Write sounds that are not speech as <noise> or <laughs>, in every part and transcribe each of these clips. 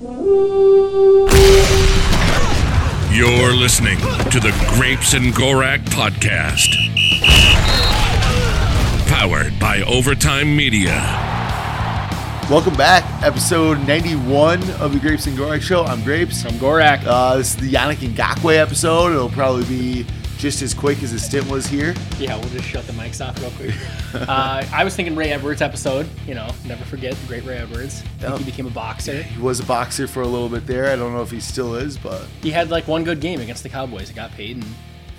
You're listening to the Grapes and Gorak podcast. Powered by Overtime Media. Welcome back, episode 91 of the Grapes and Gorak Show. I'm Grapes. I'm Gorak. Uh, this is the Yannick Ngakoue episode. It'll probably be just as quick as his stint was here. Yeah, we'll just shut the mics off real quick. uh, I was thinking Ray Edwards episode. You know, never forget the great Ray Edwards. I think he became a boxer. He was a boxer for a little bit there. I don't know if he still is, but He had like one good game against the Cowboys. He got paid and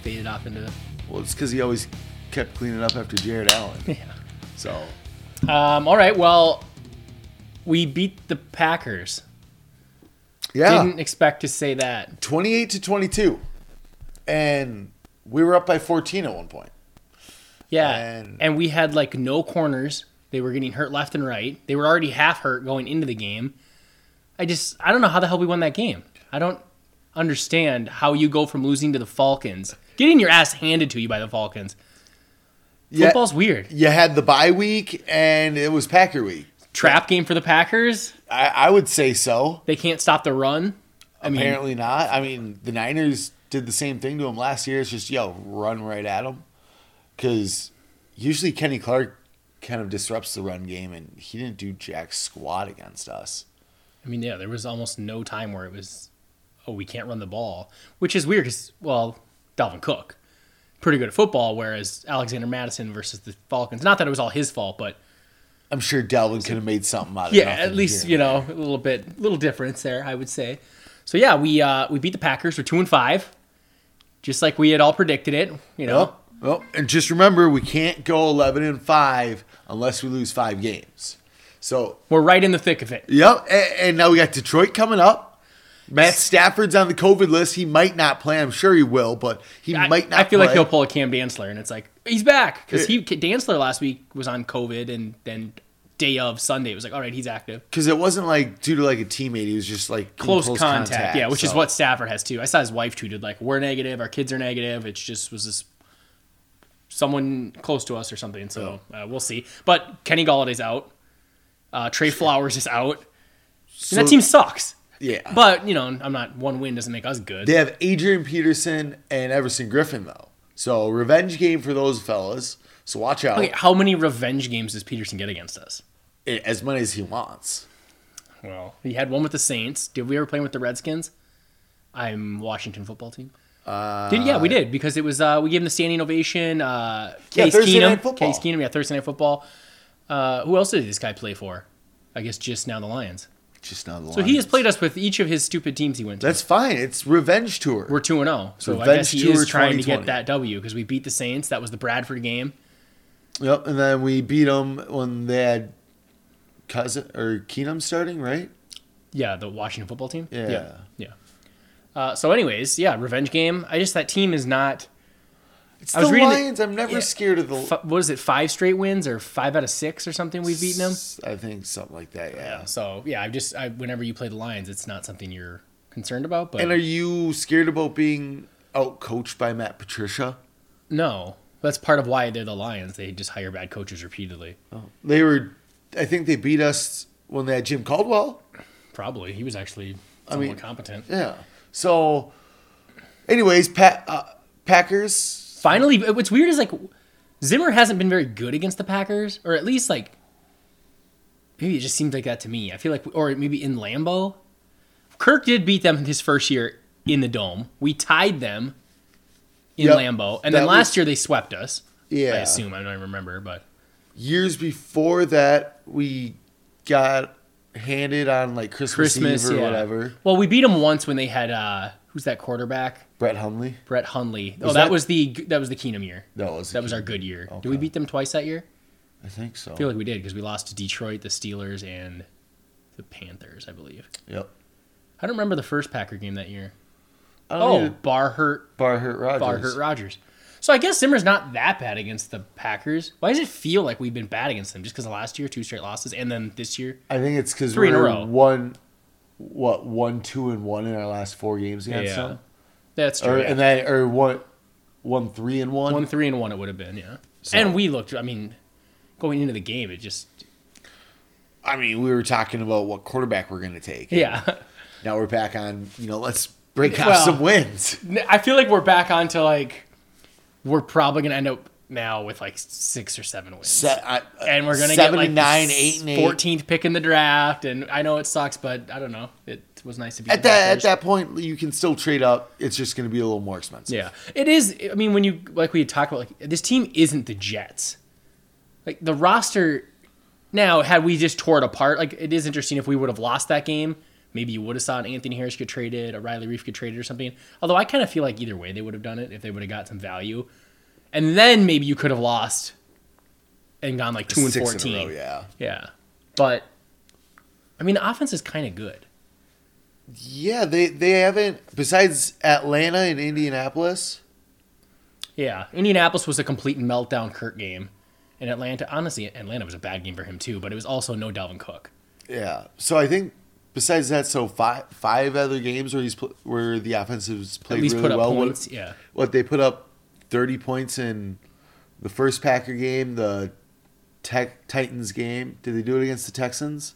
faded off into. well, it's because he always kept cleaning up after Jared Allen. Yeah. So Um, all right. Well, we beat the Packers. yeah, Didn't expect to say that. 28 to 22, and we were up by 14 at one point. Yeah. And- And, we had like no corners. They were getting hurt left and right. They were already half hurt going into the game. I just I don't know how the hell we won that game. I don't understand how you go from losing to the Falcons, getting your ass handed to you by the Falcons. Yeah, Football's weird. you had the bye week, and it was Packer week. Trap game for the Packers. I, I would say so. They can't stop the run. I mean, Apparently not. I mean, the Niners did the same thing to him last year. It's just yo, run right at him, because usually Kenny Clark kind of disrupts the run game, and he didn't do jack squat against us. I mean, yeah, there was almost no time where it was, oh, we can't run the ball, which is weird because, well, Dalvin Cook, pretty good at football, whereas Alexander Mattison versus the Falcons, not that it was all his fault, but I'm sure Dalvin could have made something out of it. yeah, at least you know a little bit, little difference there, I would say. So yeah, we uh, we beat the Packers. We're two and five, just like we had all predicted it. You know, Well, well, and just remember, we can't go 11 and five unless we lose five games. So we're right in the thick of it. Yep, and, and now we got Detroit coming up. Matt Stafford's on the COVID list. He might not play. I'm sure he will, but he I, might not. I feel like he'll pull a Cam Dantzler, and it's like he's back because he Dantzler last week was on COVID, and then day of Sunday it was like, all right, he's active. because it wasn't like due to like a teammate. He was just like in Close, contact, yeah, which is what Stafford has too. I saw his wife tweeted like, "We're negative, our kids are negative." It just was this someone close to us or something. So uh, we'll see. But Kenny Golladay's out. Uh, Trey Flowers is out. And So- that team sucks. Yeah, But you know, I'm not one win doesn't make us good. they have Adrian Peterson and Everson Griffen though. So revenge game for those fellas. So watch out. Okay, how many revenge games does Peterson get against us? As many as he wants. Well, he had one with the Saints. Did we ever play with the Redskins? I'm Washington football team. Uh, Did, yeah, we did because it was uh, we gave him the standing ovation. Uh, Yeah, Case Thursday Keenum, Night Football. Case Keenum, yeah, Thursday night football. Uh, who else did this guy play for? I guess just now the Lions. just not the Lions. So he has played us with each of his stupid teams he went to. That's fine. It's revenge tour. We're two and zero, so I Revenge guess he tour is trying to get that W because we beat the Saints. That was the Bradford game. Yep, and then we beat them when they had cousin or Keenum starting, right? Yeah, the Washington football team. Yeah. yeah. yeah. Uh, so, anyways, yeah, revenge game. I just that team is not. It's I was the reading Lions. I'm never yeah. scared of the. f- What is it? Five straight wins or five out of six or something? We've beaten them. I think something like that. Yeah. Yeah. So yeah, I just I, whenever you play the Lions, it's not something you're concerned about. But And are you scared about being out coached by Matt Patricia? no, that's part of why they're the Lions. They just hire bad coaches repeatedly. They were. I think they beat us when they had Jim Caldwell. Probably he was actually I mean- competent. Yeah. So, anyways, uh, Packers. Finally, what's weird is like Zimmer hasn't been very good against the Packers, or at least like maybe it just seems like that to me. I feel like, or maybe in Lambeau, Kirk did beat them his first year in the dome. We tied them in Yep. Lambeau, and That then last was- year they swept us. Yeah. I assume I don't even remember, but Years before that, we got handed on like Christmas, Christmas Eve or yeah. whatever. Well, we beat them once when they had uh who's that quarterback? Brett Hundley. Brett Hundley. oh, that, that- was the that was the Keenum year. That was That was our good year. Did we beat them twice that year? I think so. I feel like we did because we lost to Detroit, the Steelers, and the Panthers, I believe. Yep. I don't remember the first Packer game that year. Oh, need Barr hurt, Barr hurt Rodgers. Barr hurt Rodgers. So I guess Zimmer's not that bad against the Packers. Why does it feel like we've been bad against them? Just because of last year, two straight losses, and then this year, I think it's because Three in a row. one, what one, two, and one in our last four games against Yeah. them, that's true. or yeah. and then or one, one, three, and one. one three and one, it would have been, yeah. So- And we looked. I mean, going into the game, it just I mean, we were talking about what quarterback we're going to take. Yeah. Now we're back on, you know, let's break off Well- some wins. I feel like we're back onto like we're probably gonna end up now with like six or seven wins. Se- I- uh, and we're gonna seven get like nine, eight and eight. 14th pick in the draft. And I know it sucks, but I don't know. It was nice to be At that at that point, you can still trade up. It's just going to be a little more expensive. Yeah, it is. I mean, when you like we had talked about, like this team isn't the Jets. Like the roster now, had we just tore it apart, like it is interesting if we would have lost that game. Maybe you would have saw an Anthony Harris get traded, a Riley Reiff get traded, or something. Although I kind of feel like either way they would have done it if they would have got some value, and then maybe you could have lost and gone like two and Six fourteen. row, yeah. yeah, but I mean the offense is kind of good. Yeah, they they haven't besides Atlanta and Indianapolis. Yeah, Indianapolis was a complete meltdown Kurt game. And Atlanta, honestly, Atlanta was a bad game for him too, but it was also no Dalvin Cook. Yeah. So I think besides that, so five five other games where he's pl- where the offensives played really put up well. points. What, yeah. what they put up thirty points in the first Packer game, the Tech Titans game. Did they do it against the Texans?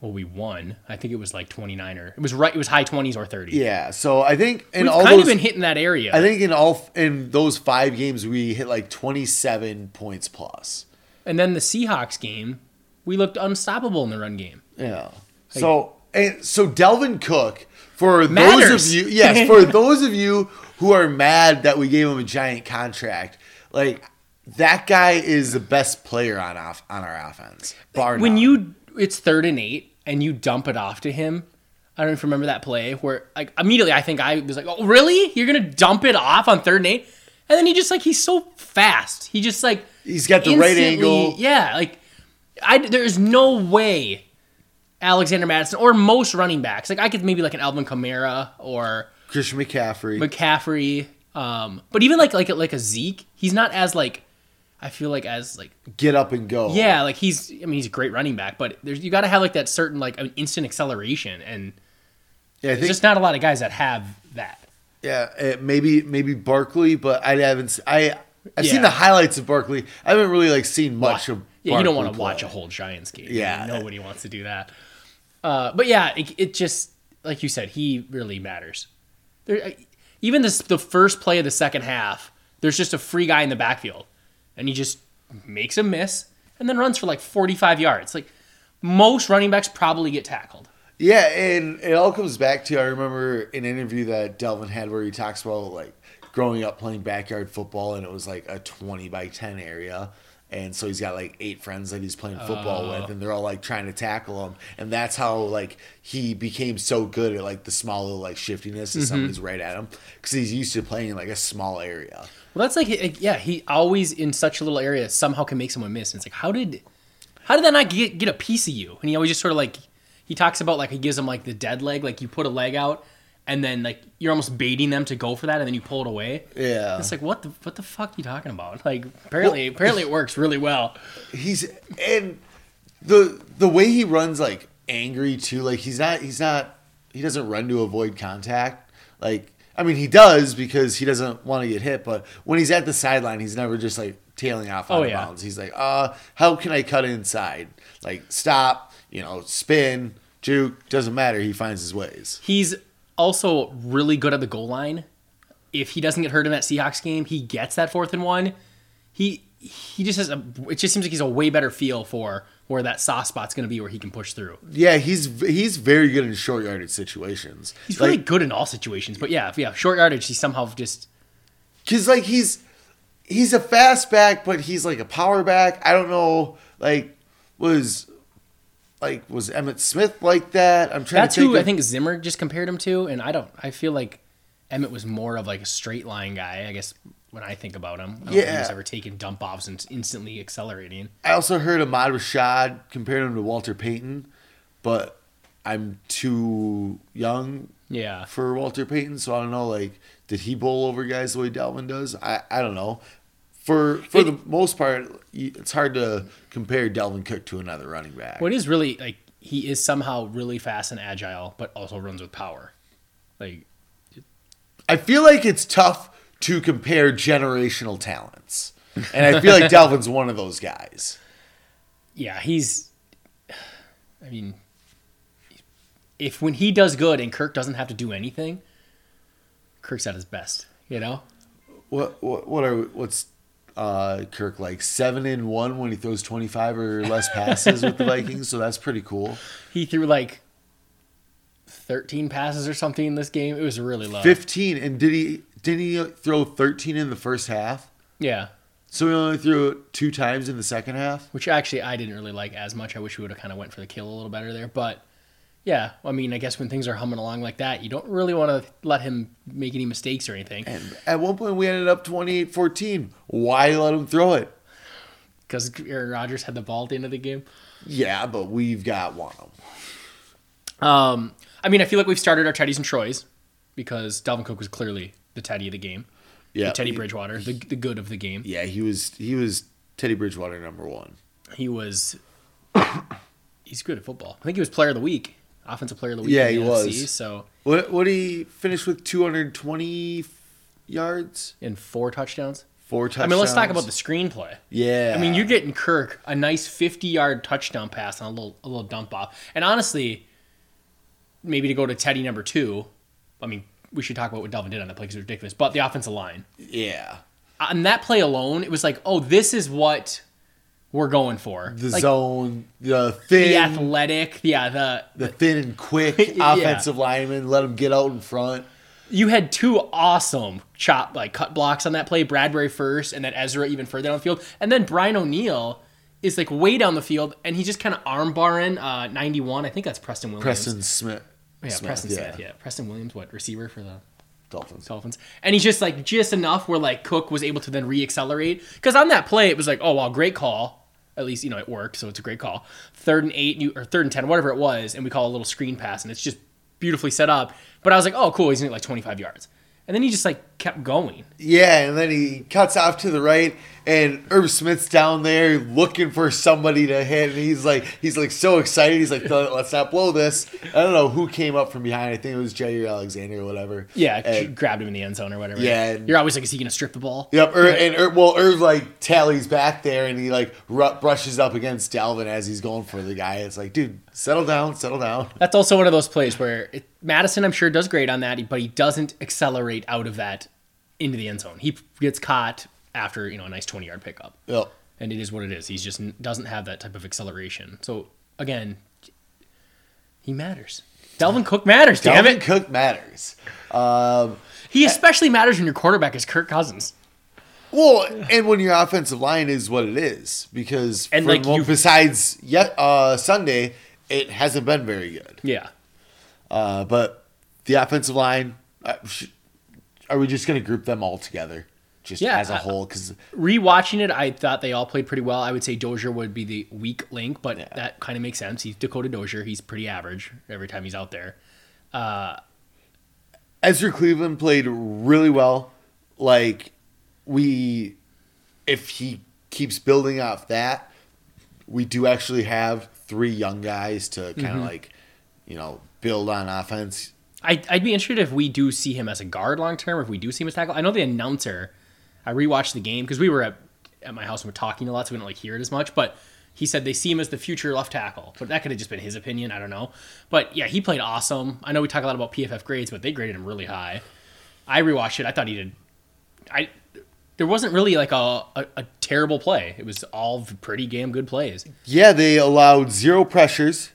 Well, we won. I think it was like 29 or it was right. It was high 20s or 30. Yeah. So I think in We've all kind those, of been hitting that area. I think in all in those five games we hit like twenty seven points plus. and then the Seahawks game, we looked unstoppable in the run game. Yeah. So and so Dalvin Cook for those of you yes, for <laughs> those of you who are mad that we gave him a giant contract, like that guy is the best player on off on our offense. Bar When none. you it's third and eight and you dump it off to him, I don't you remember that play where like immediately I think I was like, oh really? You're gonna dump it off on third and eight? And then he just like he's so fast. He just like He's got the right angle. Yeah, like I there's no way Alexander Mattison or most running backs like I could maybe like an Alvin Kamara or Christian McCaffrey. McCaffrey, um, but even like like like a Zeke, he's not as like I feel like as like get up and go. yeah, like he's I mean he's a great running back, but there's you got to have like that certain like an instant acceleration, and Yeah, I there's think just not a lot of guys that have that. yeah, uh, maybe maybe Barkley, but I haven't I I've Yeah. seen the highlights of Barkley. I haven't really like seen much of yeah, you don't want to watch a whole Giants game. Yeah. nobody wants to do that. Uh, but yeah, it, it just like you said, he really matters. There, even this the first play of the second half, there's just a free guy in the backfield, and he just makes a miss and then runs for like 45 yards. Like most running backs probably get tackled. Yeah, and it all comes back to I remember an interview that Dalvin had where he talks about like growing up playing backyard football and it was like a 20 by 10 area. And so he's got like eight friends that he's playing football oh. with, and they're all like trying to tackle him. And that's how like he became so good at like the small little like shiftiness if mm-hmm. somebody's right at him because he's used to playing in like a small area. Well, that's like like, yeah, he always in such a little area somehow can make someone miss. And it's like how did how did that not get get a piece of you? And he always just sort of like he talks about like he gives him like the dead leg, like you put a leg out and then like you're almost baiting them to go for that and then you pull it away. Yeah, It's like what the what the fuck are you talking about? Like apparently apparently it works really well. he's and the the way he runs like angry too like he's not he's not he doesn't run to avoid contact like i mean he does because he doesn't want to get hit but when he's at the sideline he's never just like tailing off out Oh, of yeah. bounds he's like uh how can i cut inside like stop you know spin juke doesn't matter he finds his ways He's also really good at the goal line. If he doesn't get hurt in that Seahawks game, he gets that fourth and one. He he just has a. It just seems like he's a way better feel for where that soft spot's going to be, where he can push through. yeah he's he's very good in short yardage situations He's Like, really good in all situations, but yeah, yeah, short yardage. He somehow just Cause like he's he's a fast back, but he's like a power back. I don't know, like was like was Emmitt Smith like that? I'm trying that's to think. who of, I think Zimmer just compared him to, and I don't. I feel like Emmitt was more of like a straight line guy. I guess when I think about him, I don't think he was ever taking dump offs and instantly accelerating. I also heard Ahmad Rashad compared him to Walter Payton, but I'm too young Yeah, for Walter Payton, so I don't know. Like, did he bowl over guys the way Dalvin does? I I don't know. For for It- the most part, it's hard to compare Dalvin Cook to another running back. what is really like he is somehow really fast and agile, but also runs with power. Like I feel like it's tough to compare generational talents. And I feel like <laughs> Dalvin's one of those guys. yeah, he's I mean, if when he does good and Kirk doesn't have to do anything, Kirk's at his best. You know, What what what are what's uh, Kirk like seven and one when he throws twenty five or less passes with the <laughs> Vikings? So that's pretty cool. he threw like thirteen passes or something in this game. It was really low. Fifteen and did he didn't he throw thirteen in the first half? Yeah, So he only threw it two times in the second half. which actually I didn't really like as much. I wish we would have kind of went for the kill a little better there, but. Yeah, I mean, I guess when things are humming along like that, you don't really want to let him make any mistakes or anything. And at one point we ended up 28-14. Why let him throw it? because Aaron Rodgers had the ball at the end of the game. Yeah, but we've got one of them. Um, I mean, I feel like we've started our Teddies and Troys because Dalvin Cook was clearly the Teddy of the game, Yeah, the Teddy he- Bridgewater, the the good of the game. Yeah, he was he was Teddy Bridgewater number one. He was. <coughs> He's good at football. I think he was Player of the Week, Offensive Player of the Week. Yeah, the he NFC, was. So What what did he finish with? Two hundred twenty yards, and four touchdowns. four touchdowns. I mean, let's talk about the screenplay. Yeah, I mean, you're getting Kirk a nice 50 yard touchdown pass on a little a little dump off. And honestly, maybe to go to Teddy number two, I mean, we should talk about what Dalvin did on that play because it was ridiculous. But the offensive line. yeah On that play alone, it was like, oh, this is what we're going for. the like, zone, the thin, the athletic, yeah, the the thin and quick <laughs> Yeah. offensive lineman. Let him get out in front. you had two awesome chop like cut blocks on that play. Bradbury first, and then Ezra even further down the field, and then Brian O'Neill is like way down the field, and he's just kind of arm barring uh, 91. I think that's Preston Williams. Preston Smith. yeah, Smith, Preston Smith, yeah, Preston Williams, what receiver for the Dolphins. Dolphins, and he's just like just enough where like Cook was able to then re-accelerate because on that play it was like, oh wow, great call. At least you know it worked, so it's a great call. Third and eight, or third and ten, whatever it was, and we call a little screen pass, and it's just beautifully set up. But I was like, oh cool, he's in like 25 yards, and then he just like kept going. Yeah, and then he cuts off to the right, and Irv Smith's down there looking for somebody to hit, and he's like, he's like so excited. He's like, let's not blow this. I don't know who came up from behind. I think it was Jaire Alexander or whatever. Yeah, And- grabbed him in the end zone or whatever. Yeah, and- you're always like, is he gonna strip the ball? Yep, and Ir- well, Irv like tallies back there, and he like ru- brushes up against Dalvin as he's going for the guy. It's like, dude, settle down, settle down. That's also one of those plays where it, Mattison, I'm sure, does great on that, but he doesn't accelerate out of that into the end zone. He gets caught after you know a nice 20 yard pickup, Yep. and it is what it is. He's just doesn't have that type of acceleration. So again, he matters. Dalvin Cook matters. Damn Dalvin it. Cook matters. Um, He especially matters when your quarterback is Kirk Cousins. Well, and when your offensive line is what it is, because And, like, you- besides yet uh, Sunday, it hasn't been very good. Yeah. Uh, but the offensive line, uh, are we just going to group them all together, just Yeah, as a I- whole? Because Rewatching it, I thought they all played pretty well. I would say Dozier would be the weak link, but that kind of makes sense. He's Dakota Dozier. He's pretty average every time he's out there. Ezra Cleveland played really well. Like we, if he keeps building off that, we do actually have three young guys to kind of Mm-hmm. like, you know, build on offense. I, I'd be interested if we do see him as a guard long term, if we do see him as tackle. I know the announcer, I rewatched the game because we were at, at my house and we're talking a lot, so we don't like hear it as much. But he said they see him as the future left tackle. But that could have just been his opinion. I don't know. But yeah, he played awesome. I know we talk a lot about PFF grades, but they graded him really high. I rewatched it. I thought he did. I there wasn't really like a, a, a terrible play. It was all pretty damn good plays. Yeah, they allowed zero pressures.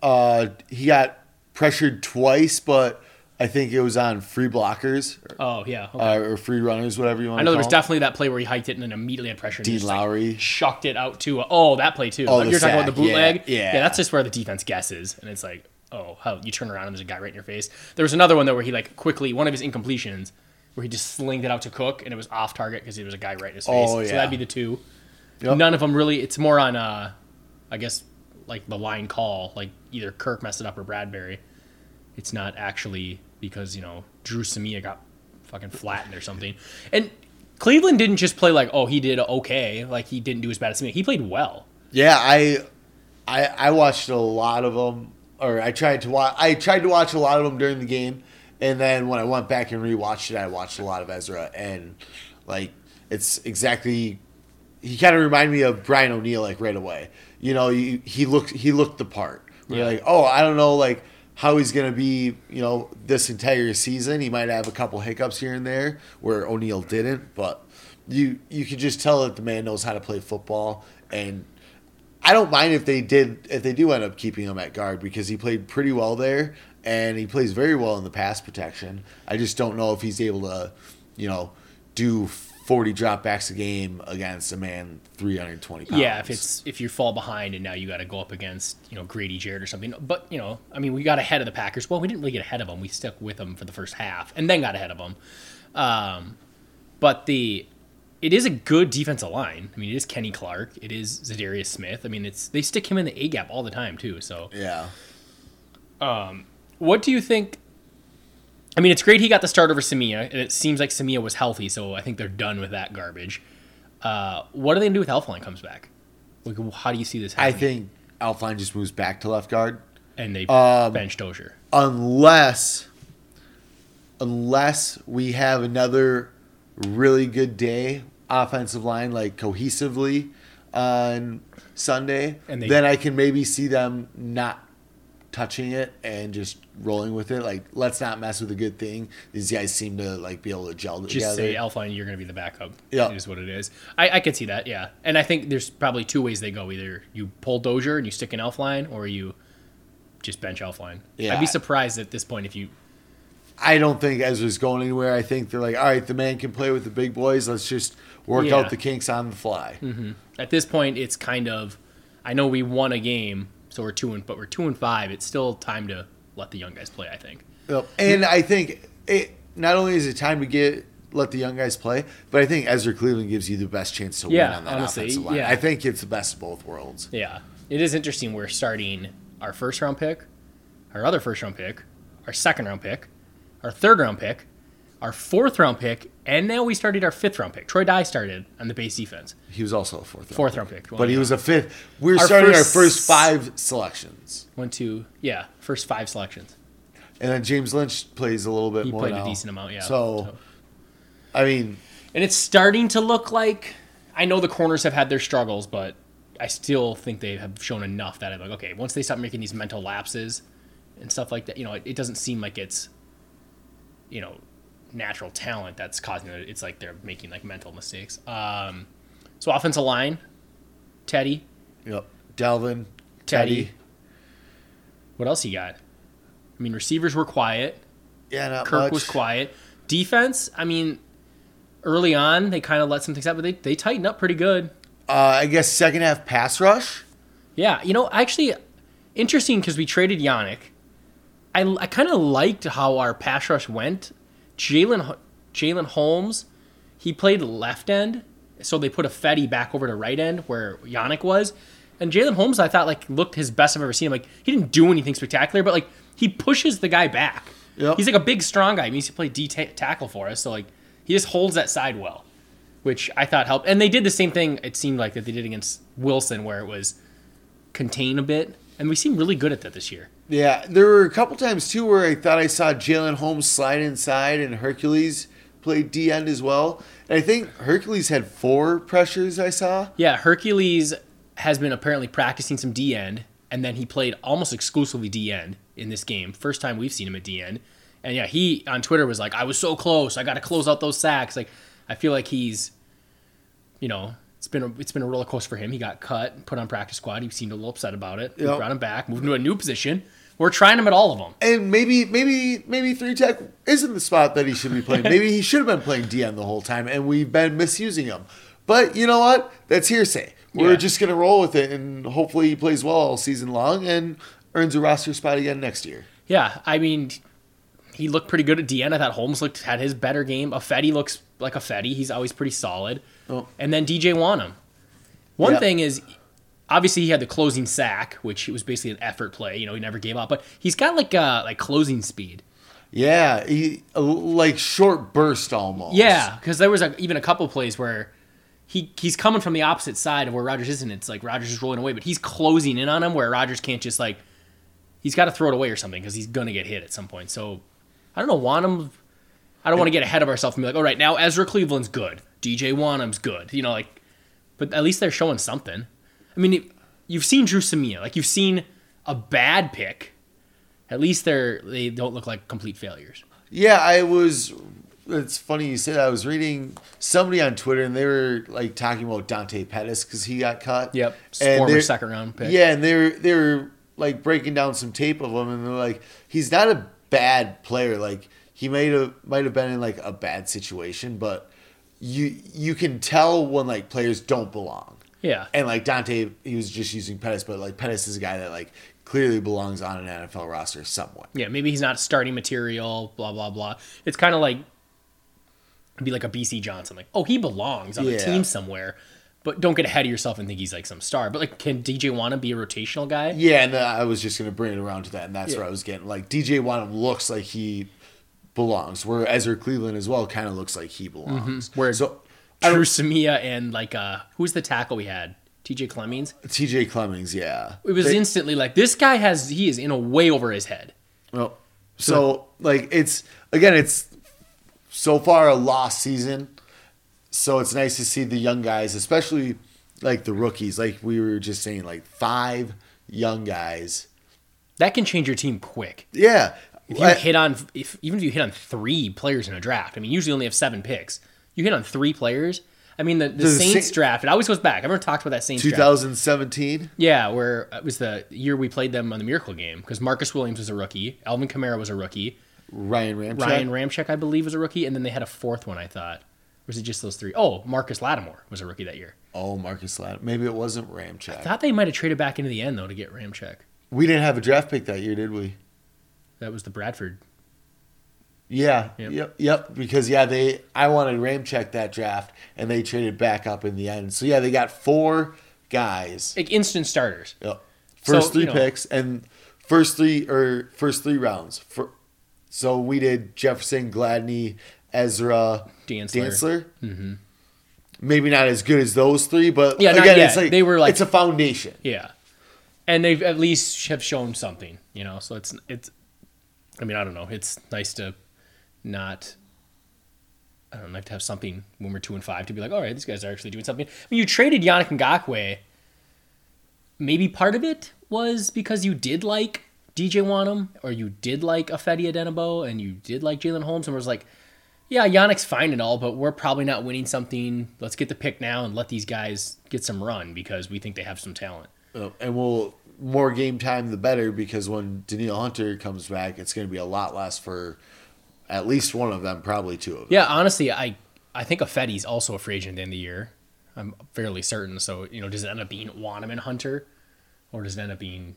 Uh, he got pressured twice, but I think it was on free blockers Oh yeah. Okay. uh, or free runners, whatever you want. I know there was call 'em. definitely that play where he hiked it and then immediately had pressure. Dean just, like, Lowry. shucked it out to oh that play too. Oh, the You're talking about the sack, yeah, bootleg. yeah. that's just where the defense guesses, and it's like oh how you turn around and there's a guy right in your face. There was another one though where he like quickly one of his incompletions where he just slinged it out to Cook and it was off target because there was a guy right in his face. Oh, yeah. So that'd be the two. Yep. None of them really. It's more on uh, I guess like the line call. Like either Kirk messed it up or Bradbury. It's not actually because you know Dru Samia got fucking flattened or something. And Cleveland didn't just play like oh he did okay, like he didn't do as bad as Samia. He played well. Yeah, I, I, I watched a lot of them, or I tried to watch. I tried to watch a lot of them during the game, and then when I went back and rewatched it, I watched a lot of Ezra, and like it's exactly. He kind of reminded me of Brian O'Neill like right away. You know, he, he looked he looked the part. We're Yeah. like, oh, I don't know, like how he's gonna be, you know, this entire season. He might have a couple hiccups here and there where O'Neill didn't, but you you could just tell that the man knows how to play football. And I don't mind if they did if they do end up keeping him at guard because he played pretty well there and he plays very well in the pass protection. I just don't know if he's able to, you know, do 40 dropbacks a game against a man 320 pounds. Yeah, if it's if you fall behind and now you got to go up against you know Grady Jarrett or something. But you know, I mean, we got ahead of the Packers. Well, we didn't really get ahead of them. We stuck with them for the first half and then got ahead of them. Um, but the it is a good defensive line. I mean, it is Kenny Clark. It is Za'Darius Smith. I mean, it's they stick him in the A gap all the time too. So yeah. Um, What do you think? I mean, it's great he got the start over Samia, and it seems like Samia was healthy, so I think they're done with that garbage. Uh, what are they gonna do with Elflein comes back? Like, how do you see this happening? I think Elflein just moves back to left guard and they um, bench Dozier. unless unless we have another really good day offensive line like cohesively on Sunday, And they- then I can maybe see them not touching it and just rolling with it. Like, let's not mess with a good thing. These guys seem to like be able to gel together. Just say Elflein, you're gonna be the backup. Yeah. is what it is. I, I could see that. Yeah, and I think there's probably two ways they go. Either you pull Dozier and you stick an Elflein, or you just bench Elflein. Yeah. I'd be surprised at this point if you. I don't think Ezra's going anywhere. I think they're like, all right, the man can play with the big boys. Let's just work Yeah. out the kinks on the fly. Mm-hmm. At this point, it's kind of. I know we won a game, so we're two and but we're two and five. It's still time to let the young guys play. I think. Yep. And I think it not only is it time to get let the young guys play, but I think Ezra Cleveland gives you the best chance to Yeah, win on that honestly, offensive line. yeah. I think it's the best of both worlds. Yeah, it is interesting. We're starting our first round pick, our other first round pick, our second round pick, our third round pick, our fourth round pick, and now we started our fifth round pick. Troy Dye started on the base defense, He was also a fourth round fourth pick. round pick. Well, But he yeah. was a fifth. We were Our starting first- our first five selections. one, two, yeah, first five selections. And then James Lynch plays a little bit He more. played now. a decent amount, yeah. So, I mean, and it's starting to look like. I know the corners have had their struggles, but I still think they have shown enough that I'm like, okay, once they stop making these mental lapses and stuff like that, you know, it, it doesn't seem like it's, you know, natural talent that's causing it. It's like they're making like mental mistakes. Um, so offensive line, Teddy, Yep. know, Dalvin, Teddy. Teddy. What else you got? I mean, receivers were quiet. Yeah, not Kirk much. was quiet. Defense, I mean, early on they kind of let some things out, but they they tightened up pretty good. Uh, I guess second half pass rush. Yeah, you know, actually, interesting because we traded Yannick. I, I kind of liked how our pass rush went. Jalen Jalen Holmes, he played left end, so they put a Fetty back over to right end where Yannick was. And Jalen Holmes, I thought like looked his best I've ever seen him. Like he didn't do anything spectacular, but like he pushes the guy back. Yep. He's like a big, strong guy. He needs to play D tackle for us, so like he just holds that side well, which I thought helped. And they did the same thing. It seemed like that they did against Wilson, where it was contain a bit, and we seem really good at that this year. Yeah, there were a couple times too where I thought I saw Jalen Holmes slide inside and Hercules played D end as well. And I think Hercules had four pressures I saw. Yeah, Hercules has been apparently practicing some D end, and then he played almost exclusively D end in this game. First time we've seen him at D end. And yeah, he on Twitter was like, I was so close. I got to close out those sacks. Like, I feel like he's, you know, it's been a, it's been a roller coaster for him. He got cut, put on practice squad. He seemed a little upset about it. We brought him back, moved into a new position. We're trying him at all of them. And maybe maybe maybe three tech isn't the spot that he should be playing. Maybe he <laughs> should have been playing D end the whole time and we've been misusing him. But you know what? That's hearsay. We're Yeah. just gonna roll with it and hopefully he plays well all season long and earns a roster spot again next year. Yeah, I mean, he looked pretty good at DN. I thought Holmes looked had his better game. A Fetty looks like a Fetty. He's always pretty solid. Oh. And then DJ Wonnum. One Yeah. thing is, obviously he had the closing sack, which was basically an effort play. You know, he never gave up. But he's got like uh like closing speed. Yeah, he like short burst almost. Yeah, because there was a, even a couple plays where he he's coming from the opposite side of where Rodgers isn't. It's like Rodgers is rolling away, but he's closing in on him where Rodgers can't just like he's got to throw it away or something because he's gonna get hit at some point. So I don't know. Wonnum, I don't want to get ahead of ourselves and be like, all right, now Ezra Cleveland's good, DJ Wonnum's good. You know, like, but at least they're showing something. I mean, it- you've seen Dru Samia, like you've seen a bad pick, at least they're they don't look like complete failures. Yeah, I was. It's funny you said that. I was reading somebody on Twitter and they were like talking about Dante Pettis because he got cut. Yep, And former second round pick. Yeah, and they're they're like breaking down some tape of him and they're like, he's not a bad player. Like he might have might have been in like a bad situation, but you you can tell when like players don't belong. Yeah. And like Dante, he was just using Pettis, but like Pettis is a guy that like clearly belongs on an NFL roster somewhere. Yeah, maybe he's not starting material, blah blah blah. It's kind of like be like a Bisi Johnson, like oh he belongs on a team somewhere, but don't get ahead of yourself and think he's like some star. But like, can DJ want to be a rotational guy? Yeah, and uh, I was just gonna bring it around to that, and that's Yeah. where I was getting. Like DJ Wonnum looks like he belongs, where Ezra Cleveland as well kind of looks like he belongs. Where so Dru Samia and like uh who's the tackle we had? TJ Clemmings. TJ Clemmings, yeah, It was They- instantly like this guy has he is in a way over his head. well, so like it's again, it's so far a lost season. So it's nice to see the young guys, especially like the rookies, like we were just saying, like five young guys. That can change your team quick. Yeah, If you I- hit on if even if you hit on three players in a draft, I mean usually only have seven picks. You hit on three players. I mean the, the The Saints Sa- draft. It always goes back. I've never talked about that Saints draft. 2017. Yeah, where it was the year we played them on the Miracle game because Marcus Williams was a rookie, Alvin Kamara was a rookie, Ryan Ramczyk. Ryan Ramczyk I believe was a rookie, and then they had a fourth one. I thought, or was it just those three? Oh, Marcus Lattimore was a rookie that year. Oh, Marcus Latt. Maybe it wasn't I thought they might have traded back into the end though to get Ramczyk. We didn't have a draft pick that year, did we? That was the Bradford. Yeah. Yep. Yep. Yep. Because yeah, they I wanted Ramczyk that draft, and they traded back up in the end. So yeah, they got four guys. Like instant starters. Yep. First So, three you know- picks and first three or first three rounds. For so we did Jefferson, Gladney, Ezra, Dantzler. Dantzler. Mm-hmm. Maybe not as good as those three, but Yeah, again, it's like They were like- it's a foundation. Yeah, and they've at least have shown something, you know. So it's it's. I mean, I don't know. It's nice to not. I don't know, like to have something when we're two and five to be like, all right, these guys are actually doing something. I mean, you traded Yannick Ngakoue. Maybe part of it was because you did like DJ Wonnum, or you did like Ifeadi Odenigbo, and you did like Jalen Holmes, and was like, yeah, Yannick's fine and all, but we're probably not winning something. Let's get the pick now and let these guys get some run because we think they have some talent. Uh, and we'll more game time the better because when Danielle Hunter comes back, it's going to be a lot less for at least one of them, probably two of them. Yeah, honestly, I I think Ifeadi's also a free agent at the end of the year. I'm fairly certain. So you know, does it end up being Wonnum and Hunter, or does it end up being,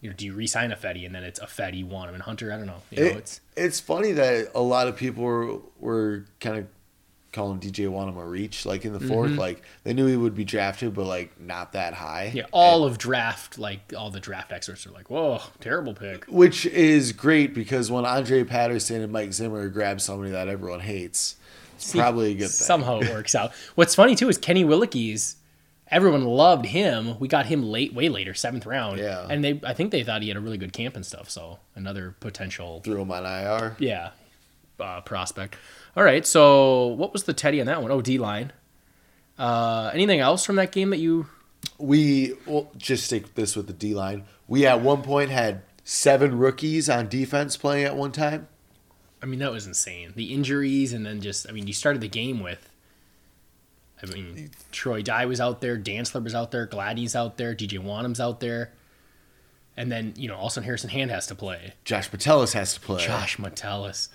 you know, do you re-sign Ifeadi and then it's Ifeadi, Wonnum, and Hunter? I don't know. You know, It- it's it's funny that a lot of people were, were kind of calling DJ Wonnum a reach, like in the 4th Mm-hmm. Like they knew he would be drafted, but like not that high. yeah. All of draft, like all the draft experts are like, whoa, terrible pick. Which is great because when Andre Patterson and Mike Zimmer grab somebody that everyone hates, it's probably a good thing. Somehow it <laughs> works out. What's funny too is Kenny Willekes. Everyone loved him. We got him late, way later, seventh round. Yeah. And they, I think they thought he had a really good camp and stuff. So another potential Threw him on IR. Yeah, uh, prospect. All right. So what was the Teddy on that one? Oh, D line. Uh, anything else from that game that you? We will just stick this with the D line. We at one point had seven rookies on defense playing at one time. I mean, that was insane. The injuries, and then just, I mean, you started the game with. I mean, Troy Dye was out there, Dantzler was out there, Gladdy's out there, DJ Wonnum's out there, and then you know, also Harrison Hand has to play. Josh Metellus has to play. Josh Metellus,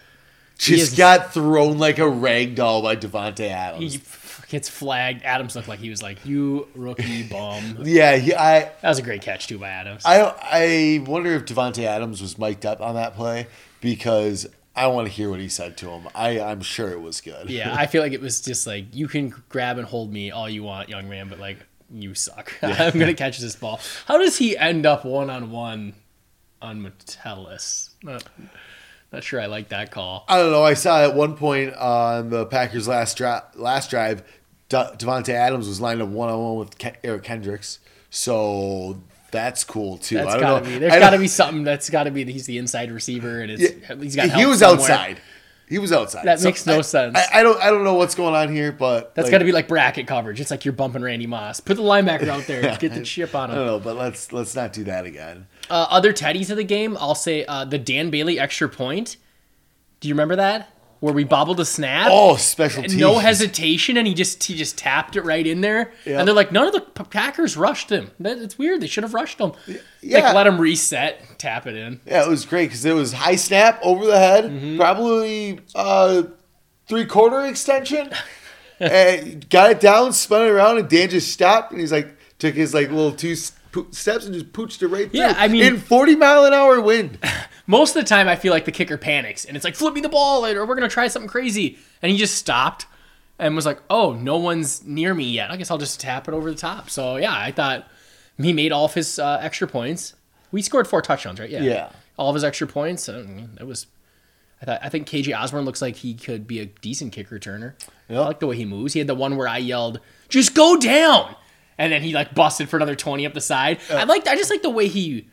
just is- got thrown like a rag doll by Davante Adams. he gets flagged. Adams looked like he was like, "You rookie bum." yeah, he, I That was a great catch too by Adams. I I wonder if Davante Adams was mic'd up on that play because I want to hear what he said to him. I I'm sure it was good. Yeah, I feel like it was just like you can grab and hold me all you want, young man, but like you suck. <laughs> I'm gonna catch this ball. How does he end up one on one on Metellus? Not, not sure I like that call. I don't know. I saw at one point on the Packers' last drive, last drive, De- Davante Adams was lined up one on one with Eric Kendricks. So that's cool too. That's I don't gotta know. be. There's I gotta be something that's gotta be. He's the inside receiver, and it's Yeah, he's got. he was somewhere. outside. He was outside. That makes no I- sense. I, I don't. I don't know what's going on here, but That's like, got to be like bracket coverage. It's like you're bumping Randy Moss. Put the linebacker out there. <laughs> Get the chip on I him. don't know, but let's let's not do that again. Uh, other teddies of the game, I'll say uh, the Dan Bailey extra point. Do you remember that? Where we bobbled a snap? Oh, special no hesitation, and he just he just tapped it right in there. Yep. And they're like, none of the Packers rushed him. That, it's weird. They should have rushed him. Yeah. Like let him reset, tap it in. Yeah, it was great because it was high snap over the head, Mm-hmm. probably uh, three quarter extension, <laughs> and got it down, spun it around, and Dan just stopped and he's like took his like little two po- steps and just pooched it right through. Yeah, I mean- in forty mile an hour wind. <laughs> Most of the time, I feel like the kicker panics and it's like, flip me the ball, or we're gonna try something crazy. And he just stopped and was like, oh, no one's near me yet. I guess I'll just tap it over the top. So yeah, I thought he made all of his uh, extra points. We scored four touchdowns, right? Yeah. Yeah. All of his extra points. It was. I thought. I think KJ Osborne looks like he could be a decent kick returner. I like the way he moves. He had the one where I yelled, "Just go down," and then he like busted for another twenty up the side. I like. I just like the way he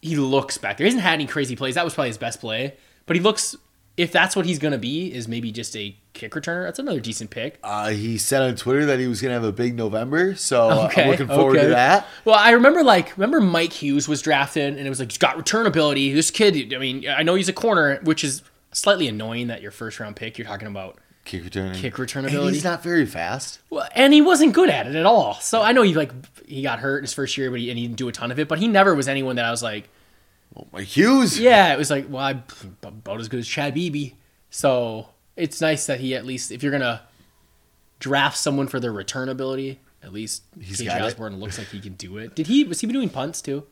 he looks back there. He hasn't had any crazy plays. That was probably his best play. But he looks, if that's what he's going to be, is maybe just a kick returner. That's another decent pick. Uh, he said on Twitter that he was gonna have a big November, so Okay, I'm looking forward okay. to that. Well, I remember like, remember Mike Hughes was drafted and it was like, he's got return ability. This kid, I mean, I know he's a corner, which is slightly annoying that your first round pick, you're talking about. Kick return. Kick return And ability. he's not very fast. Well, and he wasn't good at it at all. So I know he like, he got hurt his first year, but he, and he didn't do a ton of it, but he never was anyone that I was like, Oh, my Hughes. Yeah, it was like, well, I'm about as good as Chad Beebe. So it's nice that he at least, if you're gonna draft someone for their return ability, at least He's KJ got it. Looks like he can do it. Did he? Was he doing punts too?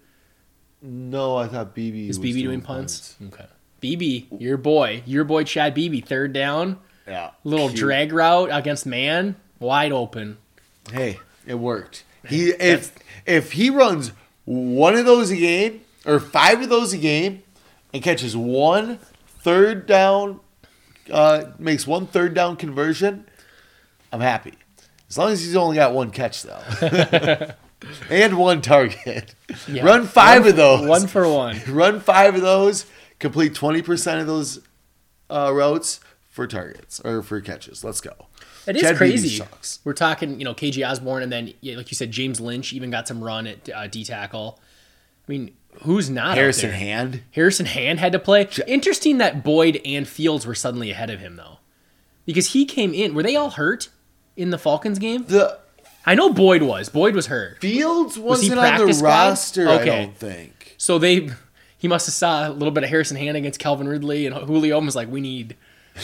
No, I thought BB Is BB doing punts? Okay. BB, your boy, your boy Chad Beebe, third down, Yeah. little Cute. drag route against man, wide open. Hey, it worked. He if if he runs one of those a game or five of those a game and catches one third down, uh, makes one third down conversion, I'm happy. As long as he's only got one catch though, <laughs> and one target. Yeah. Run five One- of those. One for one. <laughs> Run five of those. Complete twenty percent of those uh, routes for targets or for catches. Let's go. It is Chad crazy. We're talking, you know, KJ Osborne, and then, like you said, James Lynch even got some run at uh, D tackle. I mean, who's not out Harrison? Hand. Harrison Hand had to play. Interesting that Boyd and Fields were suddenly ahead of him though, because he came in. Were they all hurt in the Falcons game? The I know Boyd was. Boyd was hurt. Fields wasn't on the squad? roster. I don't think. So they, <laughs> he must have saw a little bit of Harrison Hand against Calvin Ridley, and Julio was like, "We need,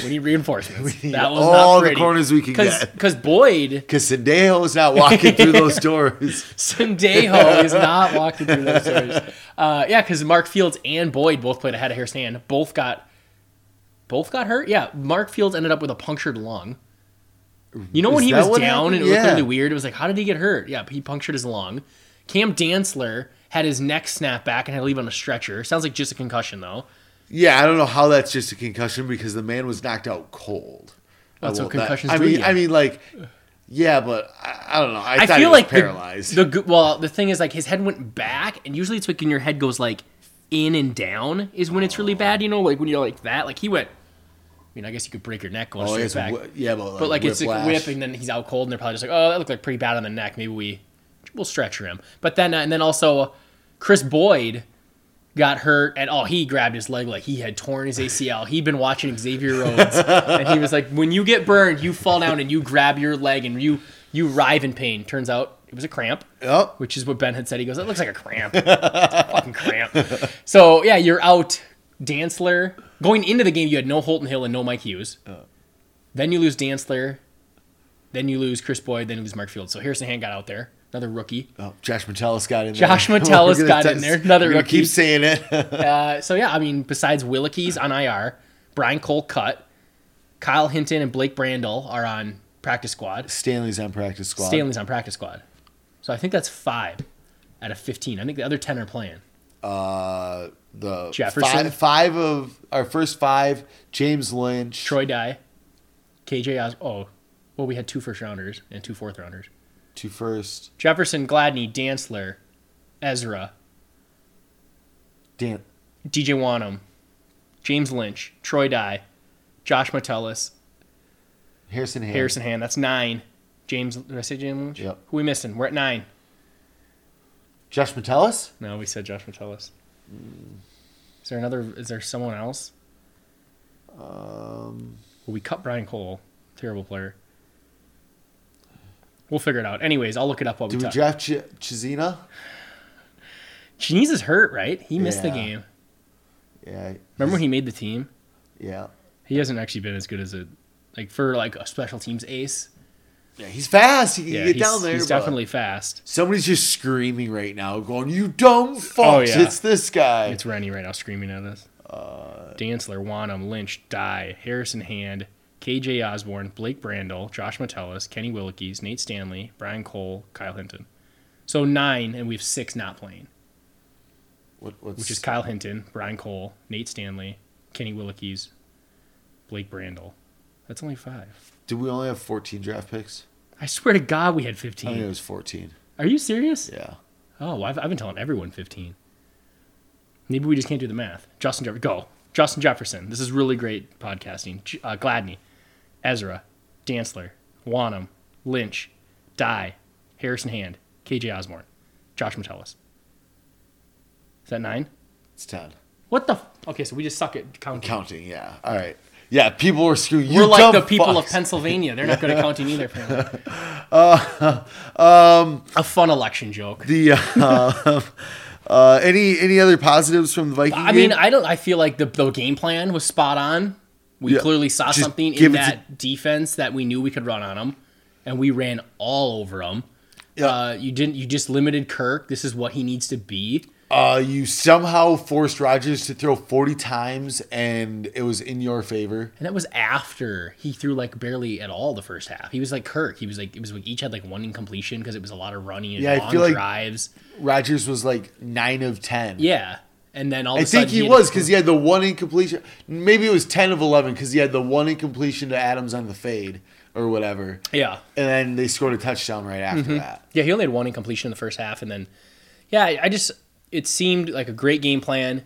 we need reinforcements." <laughs> need that was all not the corners we can get. Because Boyd Because Sendejo's not walking through those <laughs> doors. Sendejo <laughs> is not walking through those doors. Uh, yeah, because Mark Fields and Boyd both played ahead of Harrison Hand. Both got, both got hurt. Yeah, Mark Fields ended up with a punctured lung. You know when Is he was down and it happened? looked Yeah. really weird. It was like, how did he get hurt? Yeah, he punctured his lung. Cam Dantzler had his neck snap back and had to leave on a stretcher. Sounds like just a concussion though. Yeah, I don't know how that's just a concussion because the man was knocked out cold. That's I what will- that- I mean. I mean, like, yeah, but I, I don't know. I, I feel like paralyzed. The, the well, the thing is like his head went back, and usually it's like when your head goes like in and down is when it's really bad. You know, like when you're like that. Like he went. I mean, I guess you could break your neck going oh, straight back. whi- yeah, but like, but like it's like whip, and then he's out cold, and they're probably just like, oh, that looked like pretty bad on the neck. Maybe we we'll stretcher him. But then uh, and then also Kris Boyd got hurt, and oh, he grabbed his leg like he had torn his ACL. He'd been watching Xavier Rhodes, <laughs> and he was like, when you get burned, you fall down and you grab your leg and you you writhe in pain. Turns out it was a cramp Yep. which is what Ben had said. He goes, "It looks like a cramp, a <laughs> fucking cramp." So yeah, you're out. Dantzler going into the game, you had no Holton Hill and no Mike Hughes. Then you lose Dantzler. Then you lose Kris Boyd. Then you lose Mark Fields. So Harrison Hand got out there, another rookie. Oh, Josh Metellus got in there. Josh. <laughs> Metellus got in there, another rookie. Keep saying it. <laughs> Uh, so yeah, I mean, besides Willekes on IR, Brian Cole cut, Kyle Hinton and Blake Brandel are on practice squad. Stanley's on practice squad. Stanley's on practice squad. So I think that's five out of fifteen. I think the other ten are playing. Uh, the Jefferson? Five, five of our first five. James Lynch. Troy Dye, KJ Os. Oh, well, we had two first rounders and two fourth rounders. Two first. Jefferson, Gladney, Dantzler, Ezra, Dan. DJ Wanham, James Lynch, Troy Dye, Josh Metellus, Harrison Hand. Harrison Hand. That's nine. James, did I say James Lynch? Yep. Who we missing? We're at nine. Josh Metellus? No, we said Josh Metellus. Is there another? Is there someone else? Um, Well, we cut Brian Cole. Terrible player. We'll figure it out. Anyways, I'll look it up while we did we talk. draft Ch- Chizina? Is hurt, right? He missed the game. Yeah. Remember when he made the team? Yeah. He hasn't actually been as good as a like for like a special teams ace. Yeah, he's fast. He can Yeah, get he's, down there. he's definitely fast. Somebody's just screaming right now, going, "You dumb fucks!" Oh, yeah. It's this guy. It's Rennie right now screaming at us. Uh, Dantzler, Wonnum, Lynch, Dye, Harrison Hand, KJ Osborn, Blake Brandel, Josh Metellus, Kenny Willekes, Nate Stanley, Brian Cole, Kyle Hinton. So nine, and we have six not playing, what, what's which is Kyle Hinton, Brian Cole, Nate Stanley, Kenny Willekes, Blake Brandel. That's only five. Did we only have 14 draft picks? I swear to God, we had 15. I think it was 14. Are you serious? Yeah. Oh, I've, I've been telling everyone 15. Maybe we just can't do the math. Justin Jefferson, go. Justin Jefferson. This is really great podcasting. Uh, Gladney, Ezra, Dantzler, Wonnum, Lynch, Dye, Harrison Hand, KJ Osborn, Josh Metellus. Is that nine? It's 10. What the? F- okay, so we just suck at counting. Counting, yeah. All right. Yeah, people were screwing. You We're like the people of. Pennsylvania. They're not good at <laughs> counting either. Apparently. Uh, <laughs> um, A fun election joke. the uh, <laughs> uh, any any other positives from the Viking I game? mean, I don't. I feel like the the game plan was spot on. We Yeah, clearly saw just something in it to- that defense that we knew we could run on them, and we ran all over them. Yeah. Uh, you didn't. You just limited Kirk. This is what he needs to be. uh, you somehow forced Rodgers to throw 40 times, and it was in your favor. And that was after he threw like barely at all the first half. He was like Kirk. He was like it was like each had like one incompletion because it was a lot of running and Yeah, I long feel like- drives. Rodgers was like nine of 10. Yeah, and then all of I a sudden think he had- was because he had the one incompletion. Maybe it was 10 of 11 because he had the one incompletion to Adams on the fade or whatever. Yeah, And then they scored a touchdown right after Mm-hmm. that. Yeah, he only had one incompletion in the first half, and then, yeah, I, I just it seemed like a great game plan.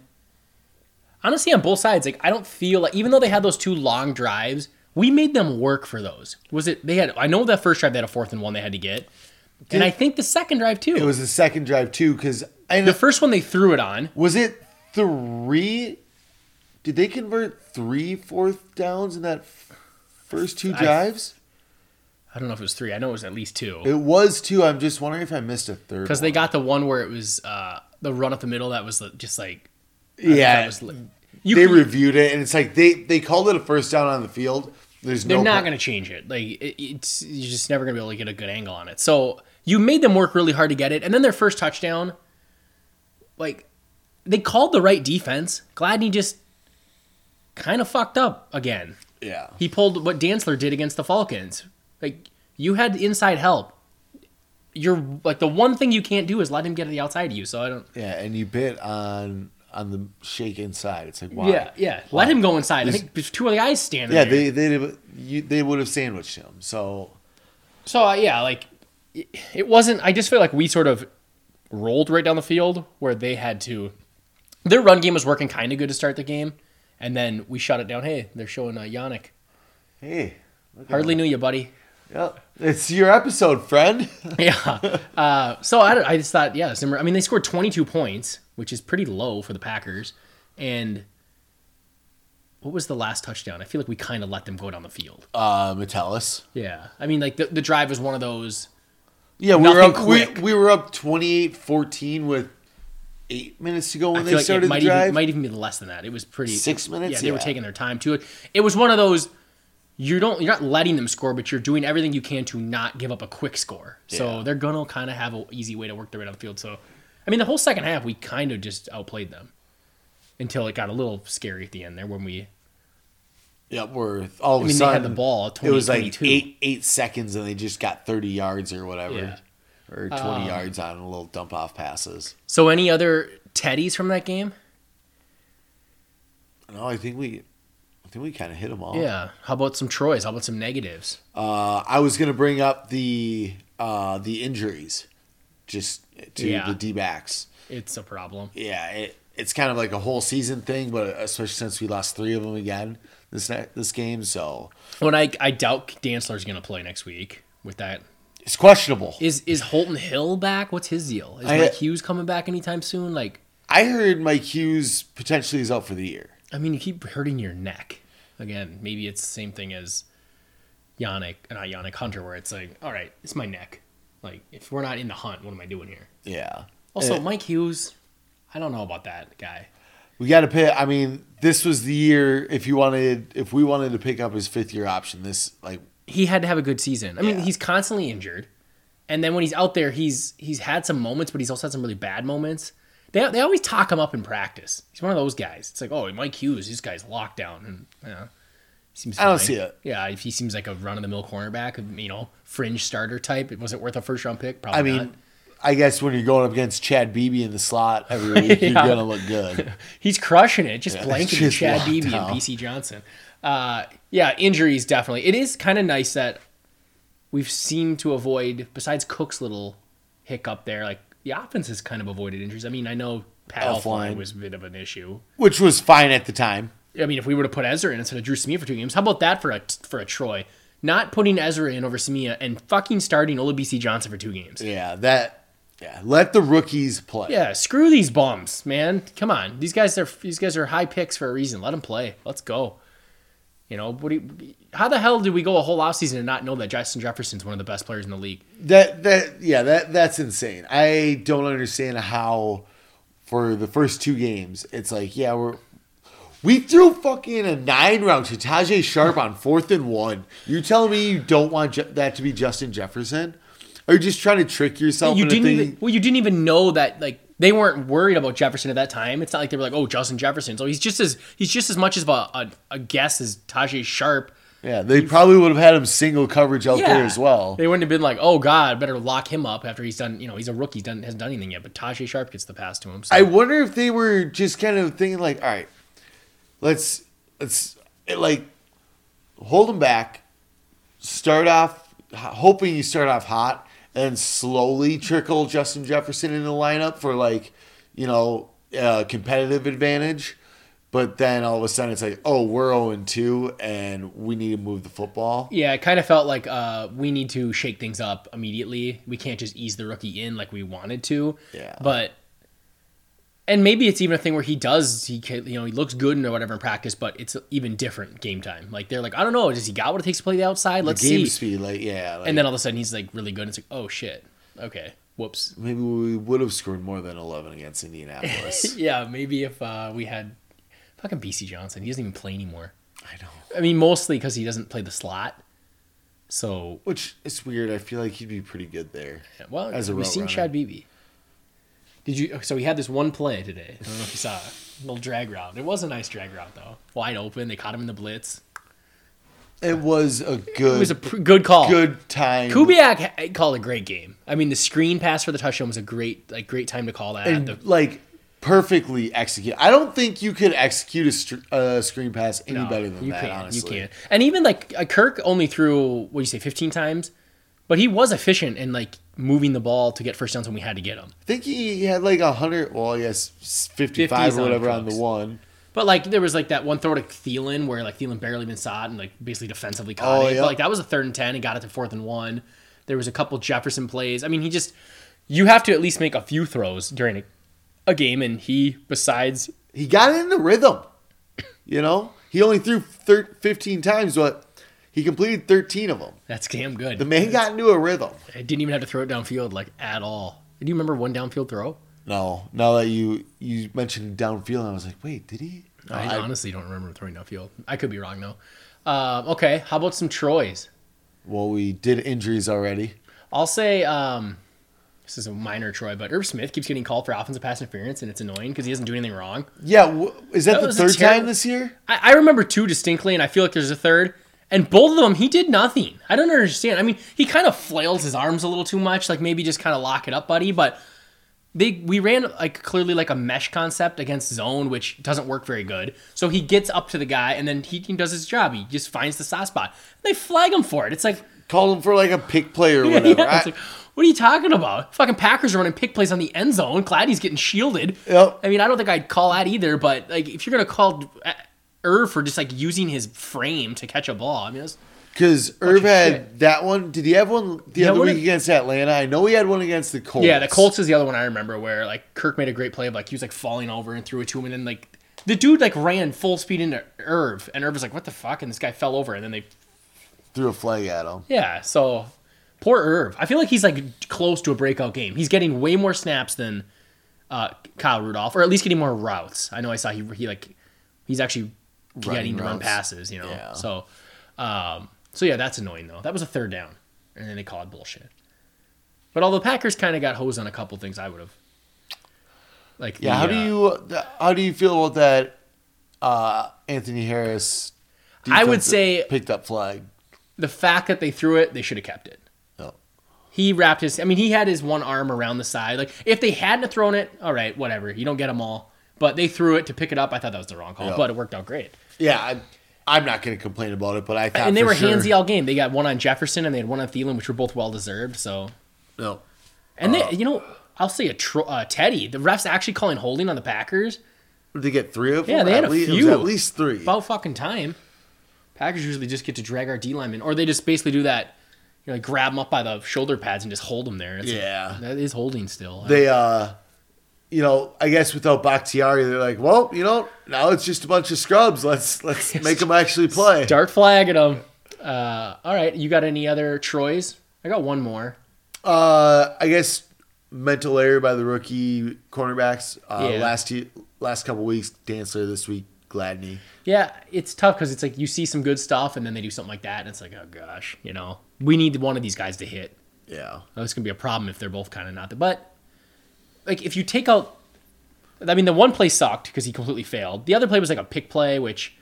Honestly, on both sides, like I don't feel like even though they had those two long drives, we made them work for those. Was it they had? I know that first drive they had a fourth and one they had to get, and I think the second drive too. It was the second drive, too, because the first one they threw it on. was it three? Did they convert three fourth downs in that first two drives? I don't know if it was three. I know it was at least two It was two. I'm just wondering if I missed a third. because they got the one where it was uh, the run up the middle that was just like I yeah. was you they could- reviewed it, and it's like they they called it a first down on the field. There's They're no not pro- going to change it. Like it, it's you're just never going to be able to get a good angle on it. So you made them work really hard to get it, and then their first touchdown, like they called the right defense. Gladney just kind of fucked up again. Yeah. He pulled what Dantzler did against the Falcons. Like you had inside help. You're like the one thing you can't do is let him get to the outside of you. So I don't. Yeah, and you bit on on the shake inside. It's like why? Yeah, yeah. Let him go inside. I think there's two the guys standing. Yeah, there. they they they would have sandwiched him. So So uh, yeah, like it, wasn't. I just feel like we sort of rolled right down the field where they had to. Their run game was working kind of good to start the game, and then we shut it down. Hey, they're showing uh, Yannick. hey, Hardly knew you, buddy. Yeah, it's your episode, friend. <laughs> yeah. Uh, so I, I just thought, yeah, Zimmer. I mean, they scored 22 points, which is pretty low for the Packers. And what was the last touchdown? I feel like we kind of let them go down the field. Uh, Metellus. Yeah. I mean, like the, the drive was one of those. Yeah, we were up. We, quick. we were up 28-14 with eight minutes to go when they like started it might the drive. even, might even be less than that. It was pretty Six minutes? Yeah, they were taking their time to it. It was one of those. You don't. You're not letting them score, but you're doing everything you can to not give up a quick score. So they're gonna kind of have an easy way to work their way down the field. So, I mean, the whole second half we kind of just outplayed them until it got a little scary at the end there when we. Yeah, we're all of I a mean, they sudden had the ball. it was like 22. eight eight seconds, and they just got thirty yards or whatever, Yeah. or twenty Um, yards on a little dump off passes. So, any other teddies from that game? No, I think we, I think we kind of hit them all. Yeah. How about some Troy's? How about some negatives? Uh, I was gonna bring up the uh, the injuries, just to Yeah. the D backs. It's a problem. Yeah, it, it's kind of like a whole season thing, but especially since we lost three of them again this ne- this game, so When I I doubt Dantzler's gonna play next week with that. it's questionable. Is is Holton Hill back? What's his deal? Is I- Mike Hughes coming back anytime soon? Like, I heard Mike Hughes potentially is out for the year. I mean, you keep hurting your neck. Again, maybe it's the same thing as Yannick, not Yannick Hunter, where it's like, all right, it's my neck. Like, if we're not in the hunt, what am I doing here? Yeah. Also, Uh, Mike Hughes, I don't know about that guy. We got to pick. I mean, this was the year if you wanted, if we wanted to pick up his fifth year option. This like He had to have a good season. I mean, Yeah. he's constantly injured, and then when he's out there, he's he's had some moments, but he's also had some really bad moments. They, they always talk him up in practice. He's one of those guys. It's like, oh, Mike Hughes, this guy's locked down, and yeah, seems. I don't see it. Yeah, if he seems like a run of the mill cornerback, you know, fringe starter type, it was it worth a first round pick? Probably I mean, not. I guess when you're going up against Chad Beebe in the slot every week, <laughs> you're gonna look good. <laughs> He's crushing it, just Yeah, <laughs> blanking just Chad Beebe down. and Bisi Johnson. Uh, yeah, injuries definitely. It is kind of nice that we've seemed to avoid, besides Cook's little hiccup there, like the offense has kind of avoided injuries. I mean, I know Pat. Elflein was a bit of an issue. Which was fine at the time. I mean, if we were to put Ezra in instead of Dru Samia for two games, how about that for a for a Troy? Not putting Ezra in over Samia and fucking starting Olabisi Johnson for two games. Yeah, that. Yeah, let the rookies play. Yeah, screw these bums, man. Come on, these guys are these guys are high picks for a reason. Let them play. Let's go. You know, what do you, how the hell did we go a whole offseason and not know that Justin Jefferson's one of the best players in the league? That that yeah, that that's insane. I don't understand how for the first two games, it's like, yeah, we're we threw fucking a nine round to Tajae Sharpe on fourth and one. You're telling me you don't want Ju- that to be Justin Jefferson? Are you just trying to trick yourself? You didn't even well, you didn't even know that like they weren't worried about Jefferson at that time. It's not like they were like, oh, Justin Jefferson. So he's just as he's just as much as a, a, a guess as Tajae Sharpe. yeah, they probably would have had him single coverage out there as well. They wouldn't have been like, oh God, better lock him up after he's done. You know, he's a rookie, done hasn't done anything yet. But Tajae Sharpe gets the pass to him. So. I wonder if they were just kind of thinking like, all right, let's let's eh, like hold him back, start off hoping you start off hot, and slowly trickle Justin Jefferson in the lineup for like you know uh, competitive advantage. But then all of a sudden it's like, oh, we're 0 2 and we need to move the football. Yeah, it kind of felt like uh, we need to shake things up immediately. We can't just ease the rookie in like we wanted to. Yeah. But and maybe it's even a thing where he does he can, you know he looks good or whatever in practice, but it's even different game time. Like they're like, I don't know, does he got what it takes to play the outside? Let's see. Game see. speed, like yeah, like, And then all of a sudden he's like really good. And it's like, oh shit, okay, whoops. maybe we would have scored more than 11 against Indianapolis. <laughs> Yeah, maybe if uh, we had fucking Bisi Johnson, he doesn't even play anymore. I know. I mean, mostly because he doesn't play the slot. So Which is weird. I feel like he'd be pretty good there. Yeah, Well, As a we've seen runner. Chad Beebe. Did you? So he had this one play today. I don't know if you saw it. A little drag route. It was a nice drag route though. Wide open. They caught him in the blitz. It was a good, It was a pr- good call. good time. Kubiak called a great game. I mean, the screen pass for the touchdown was a great, like, great time to call that. and The- like perfectly execute. I don't think you could execute a, str- screen pass any no, better than you that. can't. honestly, You can't. And even like uh, Kirk only threw what do you say, fifteen times, but he was efficient in like moving the ball to get first downs when we had to get them. I think he had like a hundred. Well, I guess fifty-five or whatever on the one. But like there was like that one throw to Thielen where like Thielen barely even saw it and like basically defensively caught Oh, it. yeah. But like that was a third and ten and got it to fourth and one. There was a couple Jefferson plays. I mean, he just you have to at least make a few throws during a, a game, and he besides He got in the rhythm. You know, he only threw thir- fifteen times, but he completed thirteen of them. that's damn good. The man got into a rhythm. I didn't even have to throw it downfield like at all. Do you remember one downfield throw? No, now that you you mentioned downfield, I was like, wait, did he? No, I, I- honestly don't remember throwing downfield. I could be wrong though. Uh, okay, how about some Troys? well, we did injuries already. I'll say um, this is a minor Troy, but Irv Smith keeps getting called for offensive pass interference, and it's annoying because he doesn't do anything wrong. Yeah, w- is that, That the third terrible- time this year? I, I remember two distinctly, and I feel like there's a third. And both of them, he did nothing. I don't understand. I mean, he kind of flails his arms a little too much, like maybe just kind of lock it up, buddy. But they we ran like clearly like a mesh concept against zone, which doesn't work very good. So he gets up to the guy, and then he, he does his job. He just finds the soft spot. They flag him for it. It's like call him for like a pick play or <laughs> whatever. yeah, it's I- like, what are you talking about? Fucking Packers are running pick plays on the end zone. Gladdy's getting shielded. Yep. I mean, I don't think I'd call that either, but like if you're gonna call Irv for just like using his frame to catch a ball, I mean, that's, Because Irv had shit. that one. Did he have one the Yeah, other week against Atlanta? I know he had one against the Colts. yeah, the Colts is the other one I remember where like Kirk made a great play of like he was like falling over and threw it to him, and then like the dude like ran full speed into Irv, and Irv was like, "What the fuck?" and this guy fell over, and then they threw a flag at him. Yeah, so poor Irv. I feel like he's like close to a breakout game. He's getting way more snaps than uh, Kyle Rudolph, or at least getting more routes. I know I saw he he like he's actually getting to run passes. You know, Yeah. so um, so yeah, that's annoying though. That was a third down, and then they called bullshit. But although Packers kind of got hosed on a couple things, I would have. Like Yeah, how the, do uh, you how do you feel about that? Uh, Anthony Harris. I would say- picked up flag. the fact that they threw it, they should have kept it. No. He wrapped his. I mean, he had his one arm around the side. Like if they hadn't thrown it, all right, whatever. You don't get them all. But they threw it to pick it up. I thought that was the wrong call, Yeah. but it worked out great. Yeah, I, I'm not going to complain about it, but I thought and they were sure, handsy all game. They got one on Jefferson and they had one on Thielen, which were both well deserved. So, No, and Uh, they, you know, I'll say a tro- uh, Teddy. The refs actually calling holding on the Packers did they get three of them? Yeah, they had at a least, It few. was at least three. about fucking time. Packers usually just get to drag our D linemen, or they just basically do that. You know, like grab them up by the shoulder pads and just hold them there. It's like- Yeah. that is holding still. they uh you know i guess without bakhtiari they're like well you know now it's just a bunch of scrubs let's let's <laughs> make them actually play Start flagging them. Uh, all right, you got any other Troys? I got one more. uh i guess mental error by the rookie cornerbacks uh Yeah. last year last couple weeks Dantzler this week gladney Yeah, it's tough because it's like you see some good stuff and then they do something like that, and it's like, oh gosh, you know, we need one of these guys to hit. yeah That's gonna be a problem if they're both kind of not there. But like, if you take out, I mean, the one play sucked because he completely failed. The other play was like a pick play, which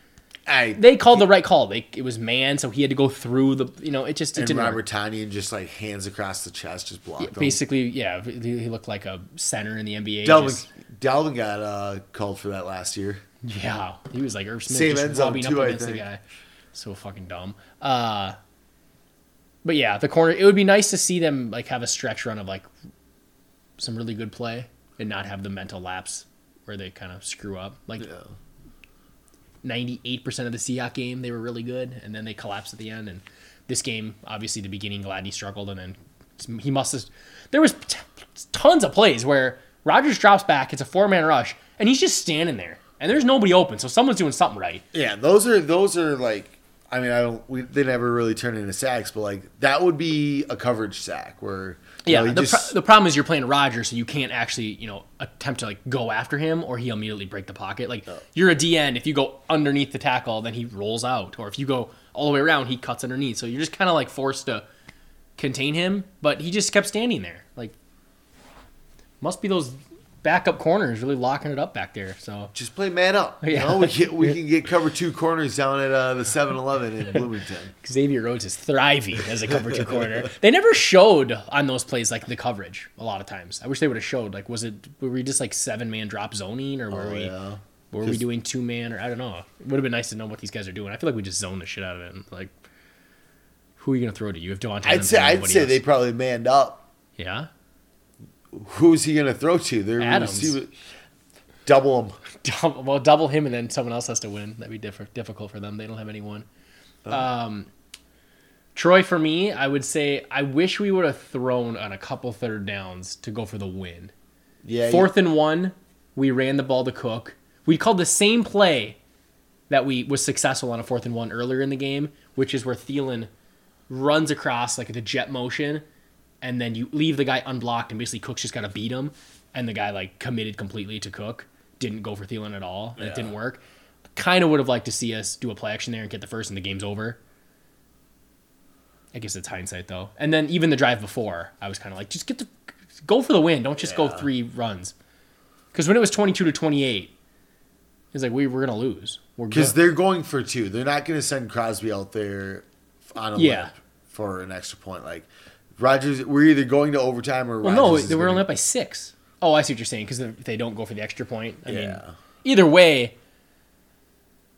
I they called the right call. They it was man, so he had to go through the, you know, it just it and didn't Robert. Tonyan just like hands across the chest, just blocked him. Basically, yeah, he he looked like a center in the NBA. Dalvin, just- Dalvin got uh, called for that last year. Yeah, he was like Irv Smith Same just end zone, rubbing too, up against the guy. So fucking dumb. Uh, but yeah, the corner. It would be nice to see them like have a stretch run of like some really good play and not have the mental lapse where they kind of screw up. Like ninety eight percent of the Seahawks game, they were really good, and then they collapsed at the end. And this game, obviously, the beginning, Gladney struggled, and then he must have. There was t- tons of plays where Rodgers drops back, it's a four man rush, and he's just standing there, and there's nobody open, so someone's doing something right. Yeah, those are those are like. I mean, I don't. We, they never really turn into sacks, but like that would be a coverage sack where. You Yeah, know, the, just- pro- the problem is you're playing Roger, so you can't actually, you know, attempt to like go after him, or he'll immediately break the pocket. Like oh. you're a DN, if you go underneath the tackle, then he rolls out, or if you go all the way around, he cuts underneath. So you're just kind of like forced to contain him, but he just kept standing there. Like, must be those backup corners really locking it up back there. So just play man up. You Yeah. know, we can, we <laughs> can get cover two corners down at uh, the 7-Eleven in <laughs> Bloomington. Xavier Rhodes is thriving as a cover two corner. They never showed on those plays like the coverage a lot of times. I wish they would have showed. Like, was it were we just like seven man drop zoning, or were Oh, we yeah. were we doing two man, or I don't know. It would have been nice to know what these guys are doing. I feel like we just zoned the shit out of it. And, like, who are you gonna throw to? You have Davante. I'd say I'd say else. they probably manned up. yeah. Who's he going to throw to? They're Adams. receiver- double him. <laughs> Double, well, double him, and then someone else has to win. That'd be diff- difficult for them. They don't have anyone. Um, Troy, for me, I would say I wish we would have thrown on a couple third downs to go for the win. Yeah, Fourth and one, we ran the ball to Cook. We called the same play that we was successful on a fourth and one earlier in the game, which is where Thielen runs across like the jet motion, and then you leave the guy unblocked, and basically Cook's just got to beat him, and the guy like committed completely to Cook, didn't go for Thielen at all, and it didn't work. Kind of would have liked to see us do a play action there and get the first, and the game's over. I guess it's hindsight though. And then even the drive before, I was kind of like, just get the go for the win. Don't just go three runs. Because when it was twenty two to twenty eight, it's like we we're gonna lose. Because they're going for two. They're not going to send Crosby out there on a Yeah. for an extra point. Like Rodgers, we're either going to overtime or well, no, they were only up by six. Oh, I see what you're saying. Because if they don't go for the extra point, I mean, Yeah. either way,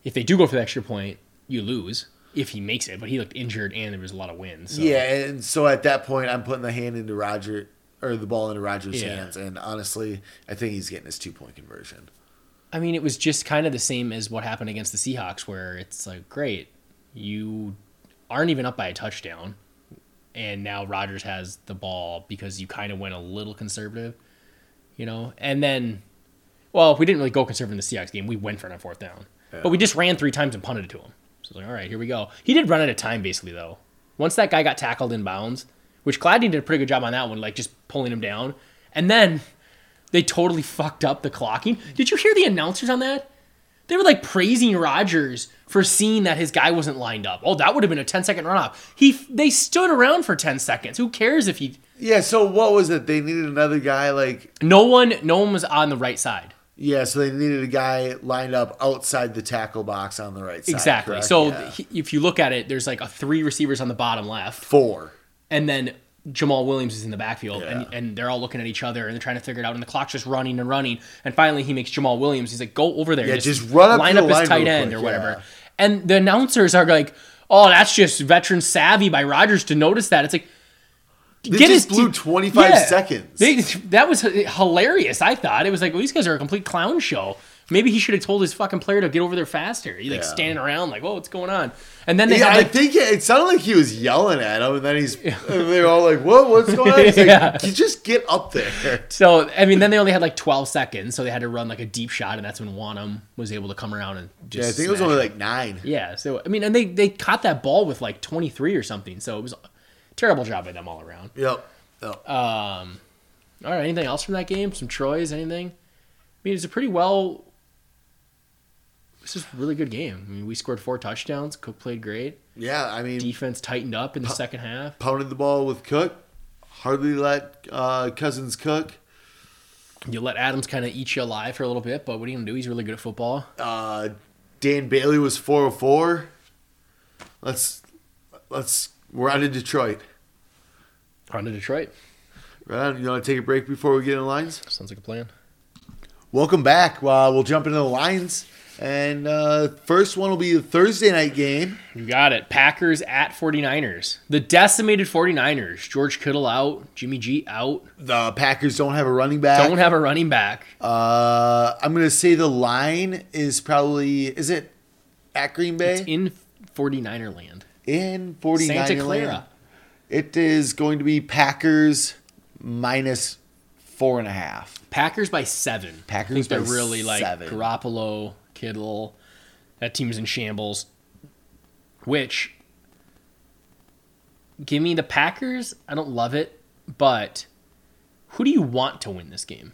if they do go for the extra point, you lose. if he makes it. But he looked injured, and there was a lot of wind. So. Yeah, and so at that point, I'm putting the hand into Roger or the ball into Rodgers' Yeah. hands, and honestly, I think he's getting his two point conversion. I mean, it was just kind of the same as what happened against the Seahawks, where it's like, great, you aren't even up by a touchdown, and now Rodgers has the ball because you kind of went a little conservative, you know. And then, well, we didn't really go conservative in the Seahawks game. We went for it on fourth down, but we just ran three times and punted it to him. So it's like, all right, here we go. He did run out of time basically though. Once that guy got tackled in bounds, which Gladney did a pretty good job on that one, like just pulling him down, and then they totally fucked up the clocking. Did you hear the announcers on that? They were like praising Rodgers for seeing that his guy wasn't lined up. Oh, that would have been a 10 second runoff. He they stood around for 10 seconds. Who cares if he Yeah, so what was it? They needed another guy like No one no one was on the right side. yeah, so they needed a guy lined up outside the tackle box on the right side. exactly. correct? So Yeah. he, if you look at it, there's like a three receivers on the bottom left, four. and then Jamaal Williams is in the backfield, and, Yeah. and they're all looking at each other and they're trying to figure it out, and the clock's just running and running, and finally he makes Jamaal Williams. He's like, "Go over there, Yeah, just run up line up his line tight end quick, or whatever." yeah. And the announcers are like, "Oh, that's just veteran savvy by Rodgers to notice that." It's like. They just blew 25 seconds. They, <laughs> that was hilarious. I thought it was like, well, these guys are a complete clown show. Maybe he should have told his fucking player to get over there faster. He like Yeah. standing around like, "Whoa, what's going on?" And then they Yeah, had I think it, it sounded like he was yelling at him, and then he's <laughs> they're all like, "What? What's going on?" He's like, Yeah. "You just get up there." <laughs> So I mean, then they only had like 12 seconds, so they had to run like a deep shot, and that's when Wonnum was able to come around and just. Yeah, I think it was only it. like nine. Yeah, so I mean, and they they caught that ball with like 23 or something, so it was a terrible job by them all around. Yep. yep. Um, all right, anything else from that game? Some Troy's, anything? I mean, it's a pretty well. This is a really good game. I mean, we scored four touchdowns. Cook played great. yeah, I mean, Defense tightened up in the second half. pounded the ball with Cook. Hardly let uh, Cousins cook. You let Adams kind of eat you alive for a little bit, but what are you gonna do? He's really good at football. Uh, Dan Bailey was four of four. Let's let's we're out to Detroit. On to Detroit. Right on. You want to take a break before we get in lines? Sounds like a plan. Welcome back. Uh, we'll jump into the lines, and uh, first one will be the Thursday night game. You got it. Packers at 49ers. The decimated 49ers. George Kittle out. Jimmy G out. The Packers don't have a running back. Don't have a running back. Uh, I'm gonna say the line is probably is it at Green Bay It's in 49er land. in 49 Santa Clara. It is going to be Packers minus four and a half. Packers by seven. Packers I think they're really like seven. Garoppolo, Kittle. That team's in shambles. Which, give me the Packers. I don't love it, but who do you want to win this game?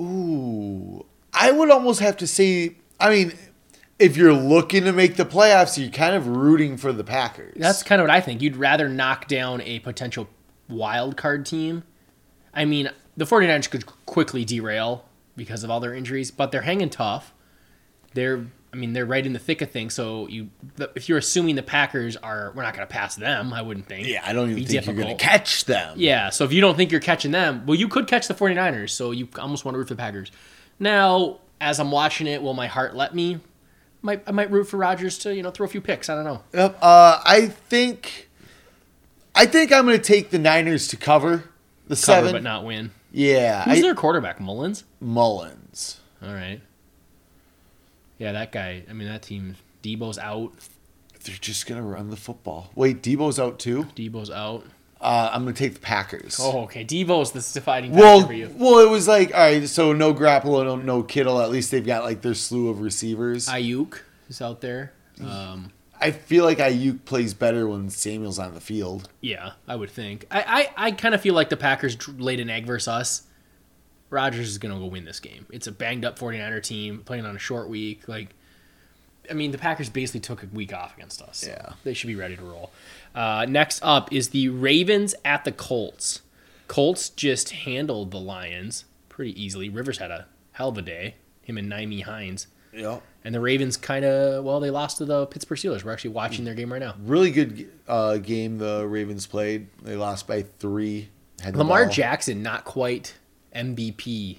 Ooh, I would almost have to say. I mean, if you're looking to make the playoffs, you're kind of rooting for the Packers. That's kind of what I think. You'd rather knock down a potential wild card team. I mean, the 49ers could quickly derail because of all their injuries, but they're hanging tough. They're I mean, they're right in the thick of things, so you if you're assuming the Packers are we're not going to pass them, I wouldn't think. yeah. I don't even think you're going to catch them. Yeah, so if you don't think you're catching them, well, you could catch the 49ers, so you almost want to root for the Packers. Now, as I'm watching it, will my heart let me? Might, I might root for Rodgers to, you know, throw a few picks. I don't know. Yep. Uh, I think. I think I'm going to take the Niners to cover the Cover seven. but not win. Yeah, Who's I, their quarterback? Mullens? Mullens. All right. Yeah, that guy. I mean, that team. Debo's out. They're just going to run the football. Wait, Debo's out too. Debo's out. Uh, I'm going to take the Packers. Oh, okay. Debo's the defining factor Well, for you. well, it was like all right. So no Garoppolo, no, no Kittle. At least they've got like their slew of receivers. Aiyuk is out there. Um, feel like Aiyuk plays better when Samuel's on the field. yeah, I would think. I, I, I kind of feel like the Packers laid an egg versus us. Rodgers is going to go win this game. It's a banged up 49er team playing on a short week. Like, I mean, the Packers basically took a week off against us. so Yeah. They should be ready to roll. Uh, next up is the Ravens at the Colts. Colts just handled the Lions pretty easily. Rivers had a hell of a day. Him and Nyheim Hines. Yeah. And the Ravens kind of, well, they lost to the Pittsburgh Steelers. We're actually watching their game right now. Really good uh, game the Ravens played. They lost by three. Lamar ball. Jackson, not quite MVP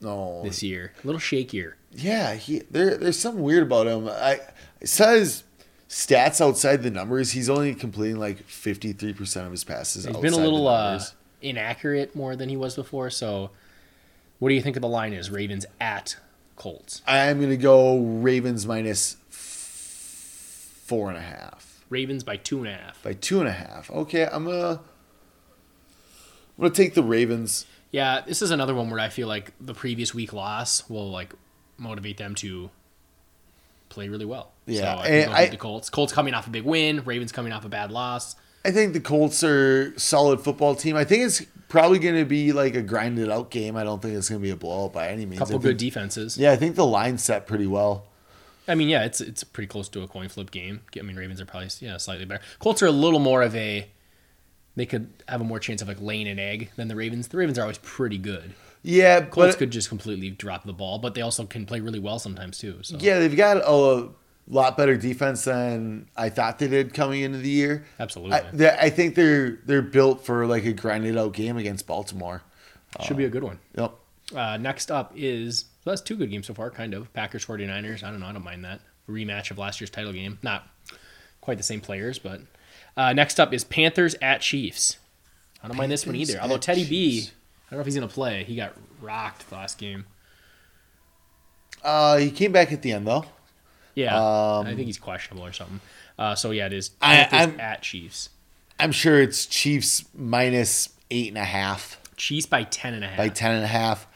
No. this year. A little shakier. Yeah, he there. There's something weird about him. I it says stats outside the numbers. He's only completing like 53 percent of his passes. He's been a little uh, inaccurate more than he was before. So, what do you think of the line is Ravens at Colts? I'm gonna go Ravens minus four and a half Ravens by two and a half. by two and a half. Okay, I'm gonna I'm gonna take the Ravens. Yeah, this is another one where I feel like the previous week loss will like motivate them to play really well. Yeah, so I and I- the Colts. Colts coming off a big win. Ravens coming off a bad loss. I think the Colts are solid football team. I think it's probably gonna be like a grinded out game. I don't think it's gonna be a blowout by any means. couple I good defenses. Yeah, I think the line set pretty well. I mean, yeah, it's it's pretty close to a coin flip game. I mean, Ravens are probably yeah slightly better. Colts are a little more of a they could have a more chance of like laying an egg than the Ravens. The Ravens are always pretty good. Yeah, Colts but could just completely drop the ball, but they also can play really well sometimes too. So yeah, they've got a lot better defense than I thought they did coming into the year. absolutely I, they- I think they're they're built for like a grinded out game against Baltimore. should be a good one. Yep. Uh, next up is so that's two good games so far, kind of. Packers 49ers. I don't know. I don't mind that. Rematch of last year's title game. Not quite the same players, but uh, next up is Panthers at Chiefs. I don't mind this one either. Although Teddy B, Chiefs. I don't know if he's going to play. He got rocked the last game. Uh, he came back at the end though. Yeah. Um, I think he's questionable or something. Uh, so, yeah, it is I- Panthers at Chiefs. I'm sure it's Chiefs minus eight and a half Chiefs by 10 and a by ten and a half.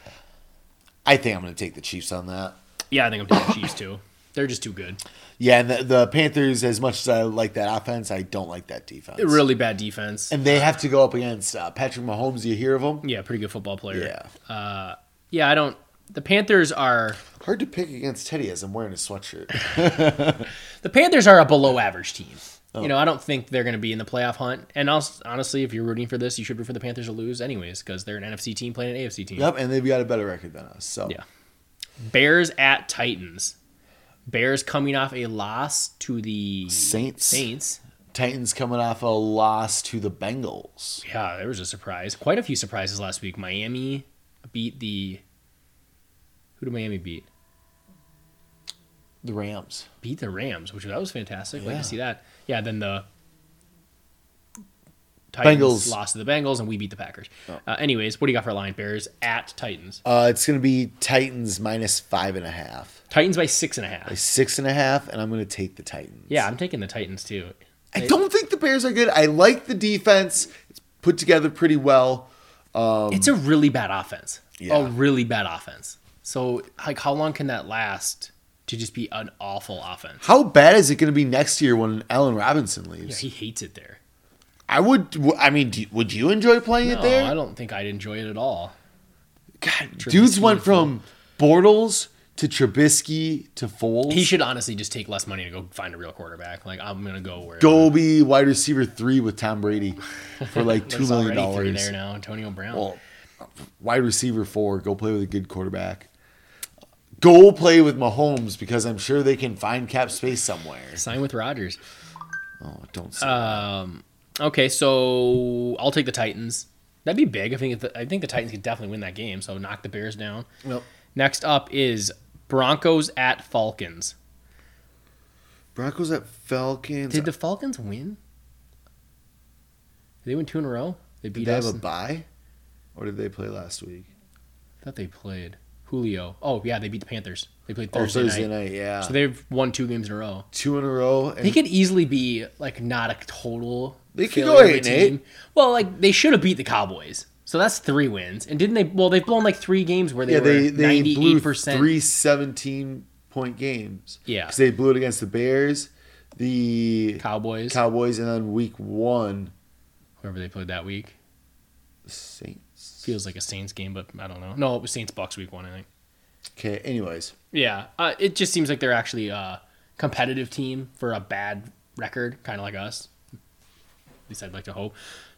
I think I'm going to take the Chiefs on that. Yeah, I think I'm taking Chiefs too. They're just too good. Yeah, and the, the Panthers, as much as I like that offense, I don't like that defense. Really bad defense. And they have to go up against uh, Patrick Mahomes. You hear of him? Yeah, pretty good football player. Yeah. Uh, yeah, I don't. The Panthers are Hard to pick against Teddy as I'm wearing a sweatshirt. <laughs> the Panthers are a below average team. Oh. You know, I don't think they're going to be in the playoff hunt. And also, honestly, if you're rooting for this, you should root for the Panthers to lose anyways because they're an NFC team playing an AFC team. yep, and they've got a better record than us. So Yeah. Bears at Titans. Bears coming off a loss to the Saints. Saints. Titans coming off a loss to the Bengals. Yeah, there was a surprise. Quite a few surprises last week. Miami beat the. Who did Miami beat? The Rams. beat the Rams, which that was fantastic. Like Yeah. to see that. Yeah, then the Titans Bengals. lost to the Bengals, and we beat the Packers. Uh, anyways, what do you got for a line? Bears at Titans. Uh, it's going to be Titans minus five and a half. Titans by six and a half. By six and a half, and I'm going to take the Titans. Yeah, I'm taking the Titans too. I don't think the Bears are good. I like the defense. It's put together pretty well. it's a really bad offense. Yeah. A really bad offense. So, like, how long can that last to just be an awful offense? How bad is it going to be next year when Allen Robinson leaves? Yeah, he hates it there. I would. I mean, do, would you enjoy playing No, it there? I don't think I'd enjoy it at all. God, dudes went from Bortles to Trubisky to Foles. He should honestly just take less money to go find a real quarterback. Like, I'm gonna go where go be wide receiver three with Tom Brady for like <laughs> two million dollars. there now. Antonio Brown. Well, wide receiver four. Go play with a good quarterback. Go play with Mahomes because I'm sure they can find cap space somewhere. Sign with Rodgers. Oh, don't say Um, okay, so I'll take the Titans. That'd be big. I think the, I think the Titans could definitely win that game. So knock the Bears down. that. Nope. Next up is Broncos at Falcons. Broncos at Falcons. Did the Falcons win? Did they win two in a row? They beat Did they have a bye, or did they play last week? I thought they played Julio. Oh yeah, they beat the Panthers. They played Oh, Thursday, Thursday night. night. Yeah, So they've won two games in a row. two in a row. And They could easily be like not a total. They could go eight and eight. Well, like they should have beat the Cowboys. So that's three wins. And didn't they? Well, they've blown like three games where they yeah, were they they ninety blew percent. three 17 point games. Yeah. because they blew it against the Bears, the Cowboys, Cowboys, and then week one, whoever they played that week. the Saints. Feels like a Saints game, but I don't know. No, it was Saints Bucks week one, I think. Okay. Anyways, Yeah, uh, it just seems like they're actually a competitive team for a bad record, kind of like us. At least I'd like to hope.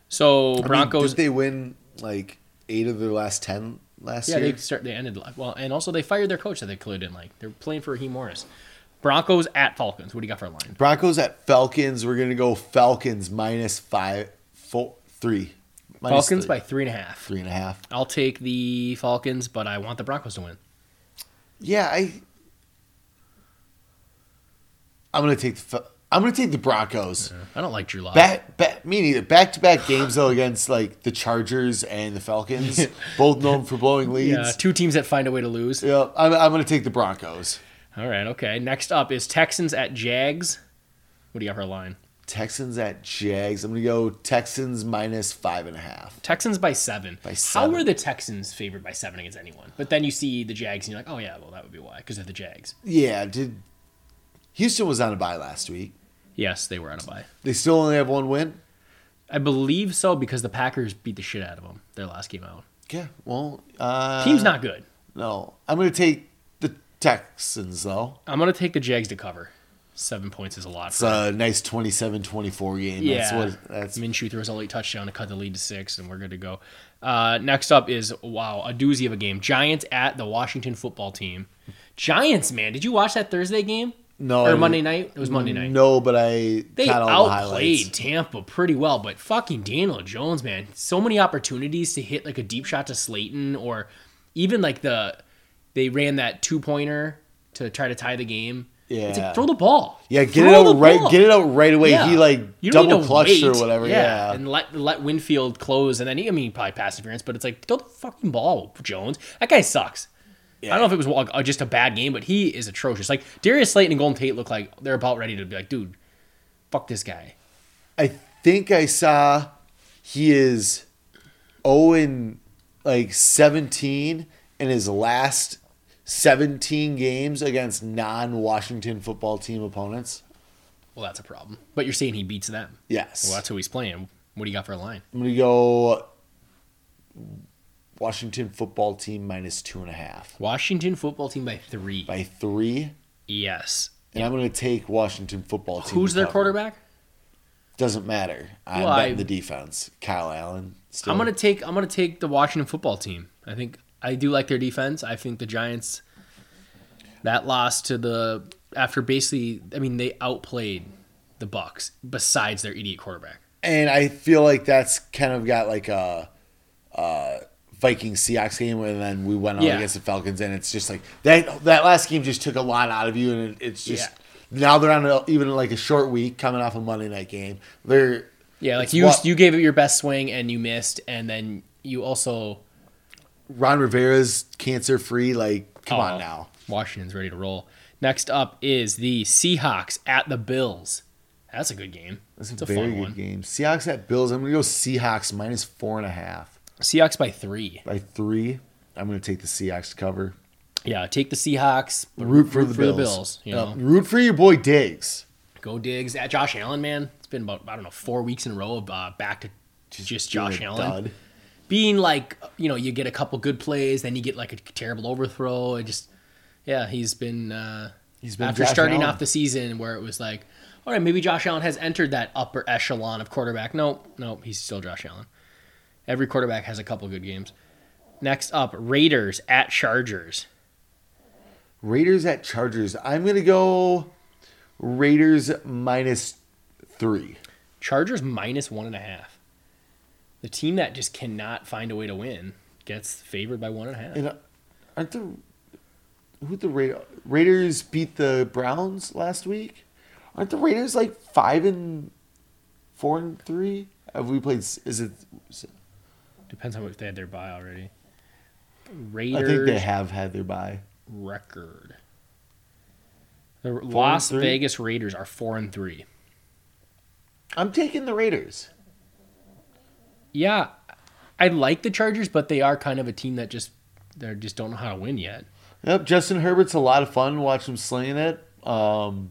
So I mean, Broncos, did they win like eight of their last ten last yeah, year? Yeah, they start they ended well, and also they fired their coach that they clearly didn't like. They're playing for Raheem Morris. Broncos at Falcons. What do you got for a line? Broncos at Falcons. We're gonna go Falcons minus five, four, three. Falcons by three and a half. Three and a half. I'll take the Falcons, but I want the Broncos to win. Yeah, I. I'm gonna take the. I'm gonna take the Broncos. Yeah, I don't like Drew Lock. Back, back, me neither. Back to back games though against like the Chargers and the Falcons, <laughs> both known for blowing leads. Yeah, two teams that find a way to lose. Yeah, I'm, I'm gonna take the Broncos. All right, okay. Next up is Texans at Jags. What do you got for a line? Texans at Jags. I'm gonna go Texans minus five and a half. Texans by seven. By seven. How were the Texans favored by seven against anyone? But then you see the Jags and you're like, oh yeah, well that would be why because they're the Jags. Yeah, did Houston was on a bye last week. Yes, they were on a bye. They still only have one win. I believe so because the Packers beat the shit out of them their last game out. Yeah, well, uh, Team's not good. No, I'm gonna take the Texans though. I'm gonna take the Jags to cover. Seven points is a lot. It's a nice 27-24 game. That's yeah, what that's Minshew throws a late touchdown to cut the lead to six, and we're good to go. Uh, next up is wow, a doozy of a game. Giants at the Washington Football Team. Giants, man, did you watch that Thursday game? No, or. Monday night? It was Monday night. No, but I They the outplayed highlights. Tampa pretty well, but fucking Daniel Jones, man, so many opportunities to hit like a deep shot to Slayton, or even like the they ran that two pointer to try to tie the game. It's Yeah. like throw the ball. Yeah, get Throw it out right. ball. Get it out right away. Yeah. He like double clutched or whatever. Yeah, and let let Winfield close, and then he, I mean probably pass interference, but it's like throw the fucking ball, Jones. That guy sucks. I don't know if it was uh, just a bad game, but he is atrocious. Like Darius Slayton and Golden Tate look like they're about ready to be like, dude, fuck this guy. I think I saw he is Owen like 17 in his last 17 games against non-Washington football team opponents. Well, that's a problem. But you're saying he beats them. Yes, Well, that's who he's playing. What do you got for a line? I'm gonna go Washington football team minus two and a half Washington football team by three. by three, yes. and I'm gonna take Washington football team. Who's their cover. quarterback? Doesn't matter. I'm Well, betting I- the defense. Kyle Allen. Still. I'm gonna take I'm gonna take the Washington football team. I think I do like their defense. I think the Giants that loss to the after basically I mean they outplayed the Bucks besides their idiot quarterback. and I feel like that's kind of got like a, uh Viking Seahawks game, and then we went on Yeah. against the Falcons, and it's just like that. That last game just took a lot out of you, and it, it's just now they're on a, even like a short week coming off a Monday night game. They're Yeah, like you what- you gave it your best swing and you missed and then you also Ron Rivera's cancer free. Like, come Oh, on now. Washington's ready to roll. Next up is the Seahawks at the Bills. That's a good game. That's a It's a very fun good one. game. Seahawks at Bills. I'm gonna go Seahawks minus four and a half Seahawks by three. by three. I'm gonna take the Seahawks cover. Yeah, take the Seahawks. but Root for, the, Bills. you know, root for your boy Diggs. go Diggs at Josh Allen, man. It's been about I don't know four weeks in a row of uh, back to just, Josh Allen dud. Being like you know you get a couple good plays, then you get like a terrible overthrow. It just yeah, he's been uh, He's been after Josh starting Allen. off the season where it was like, all right, maybe Josh Allen has entered that upper echelon of quarterback. Nope, nope, he's still Josh Allen. Every quarterback has a couple good games. Next up, Raiders at Chargers. Raiders at Chargers. I'm gonna go Raiders minus three. Chargers minus one and a half. The team that just cannot find a way to win gets favored by one and a half. And uh, aren't the who the Ra- Raiders beat the Browns last week? Aren't the Raiders like five and four and three? Have we played? Is it? Depends on if they had their bye already. Raiders. I think they have had their bye. record. The Las? Vegas Raiders are four and three. I'm taking the Raiders. Yeah, I like the Chargers, but they are kind of a team that just they just don't know how to win yet. Yep, Justin Herbert's a lot of fun. Watch him slaying it. Um,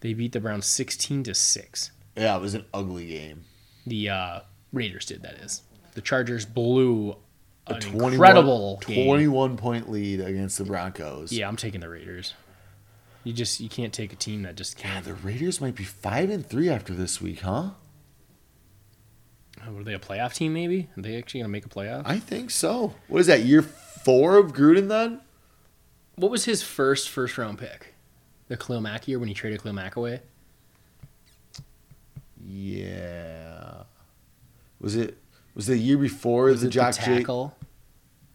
They beat the Browns sixteen to six. yeah, it was an ugly game. The uh, Raiders did that is. The Chargers blew A 21 incredible game. 21 point lead against the Broncos. Yeah, I'm taking the Raiders. You just you can't take a team that just can't. the Raiders might be five and three after this week, huh? Were they a playoff team? Maybe are they actually gonna make a playoff? I think so. What is that? Year four of Gruden then? What was his first first round pick? The Khalil Mack year when he traded Khalil Mack away. Yeah. Was it? Was it the year before Was the it Jock the tackle?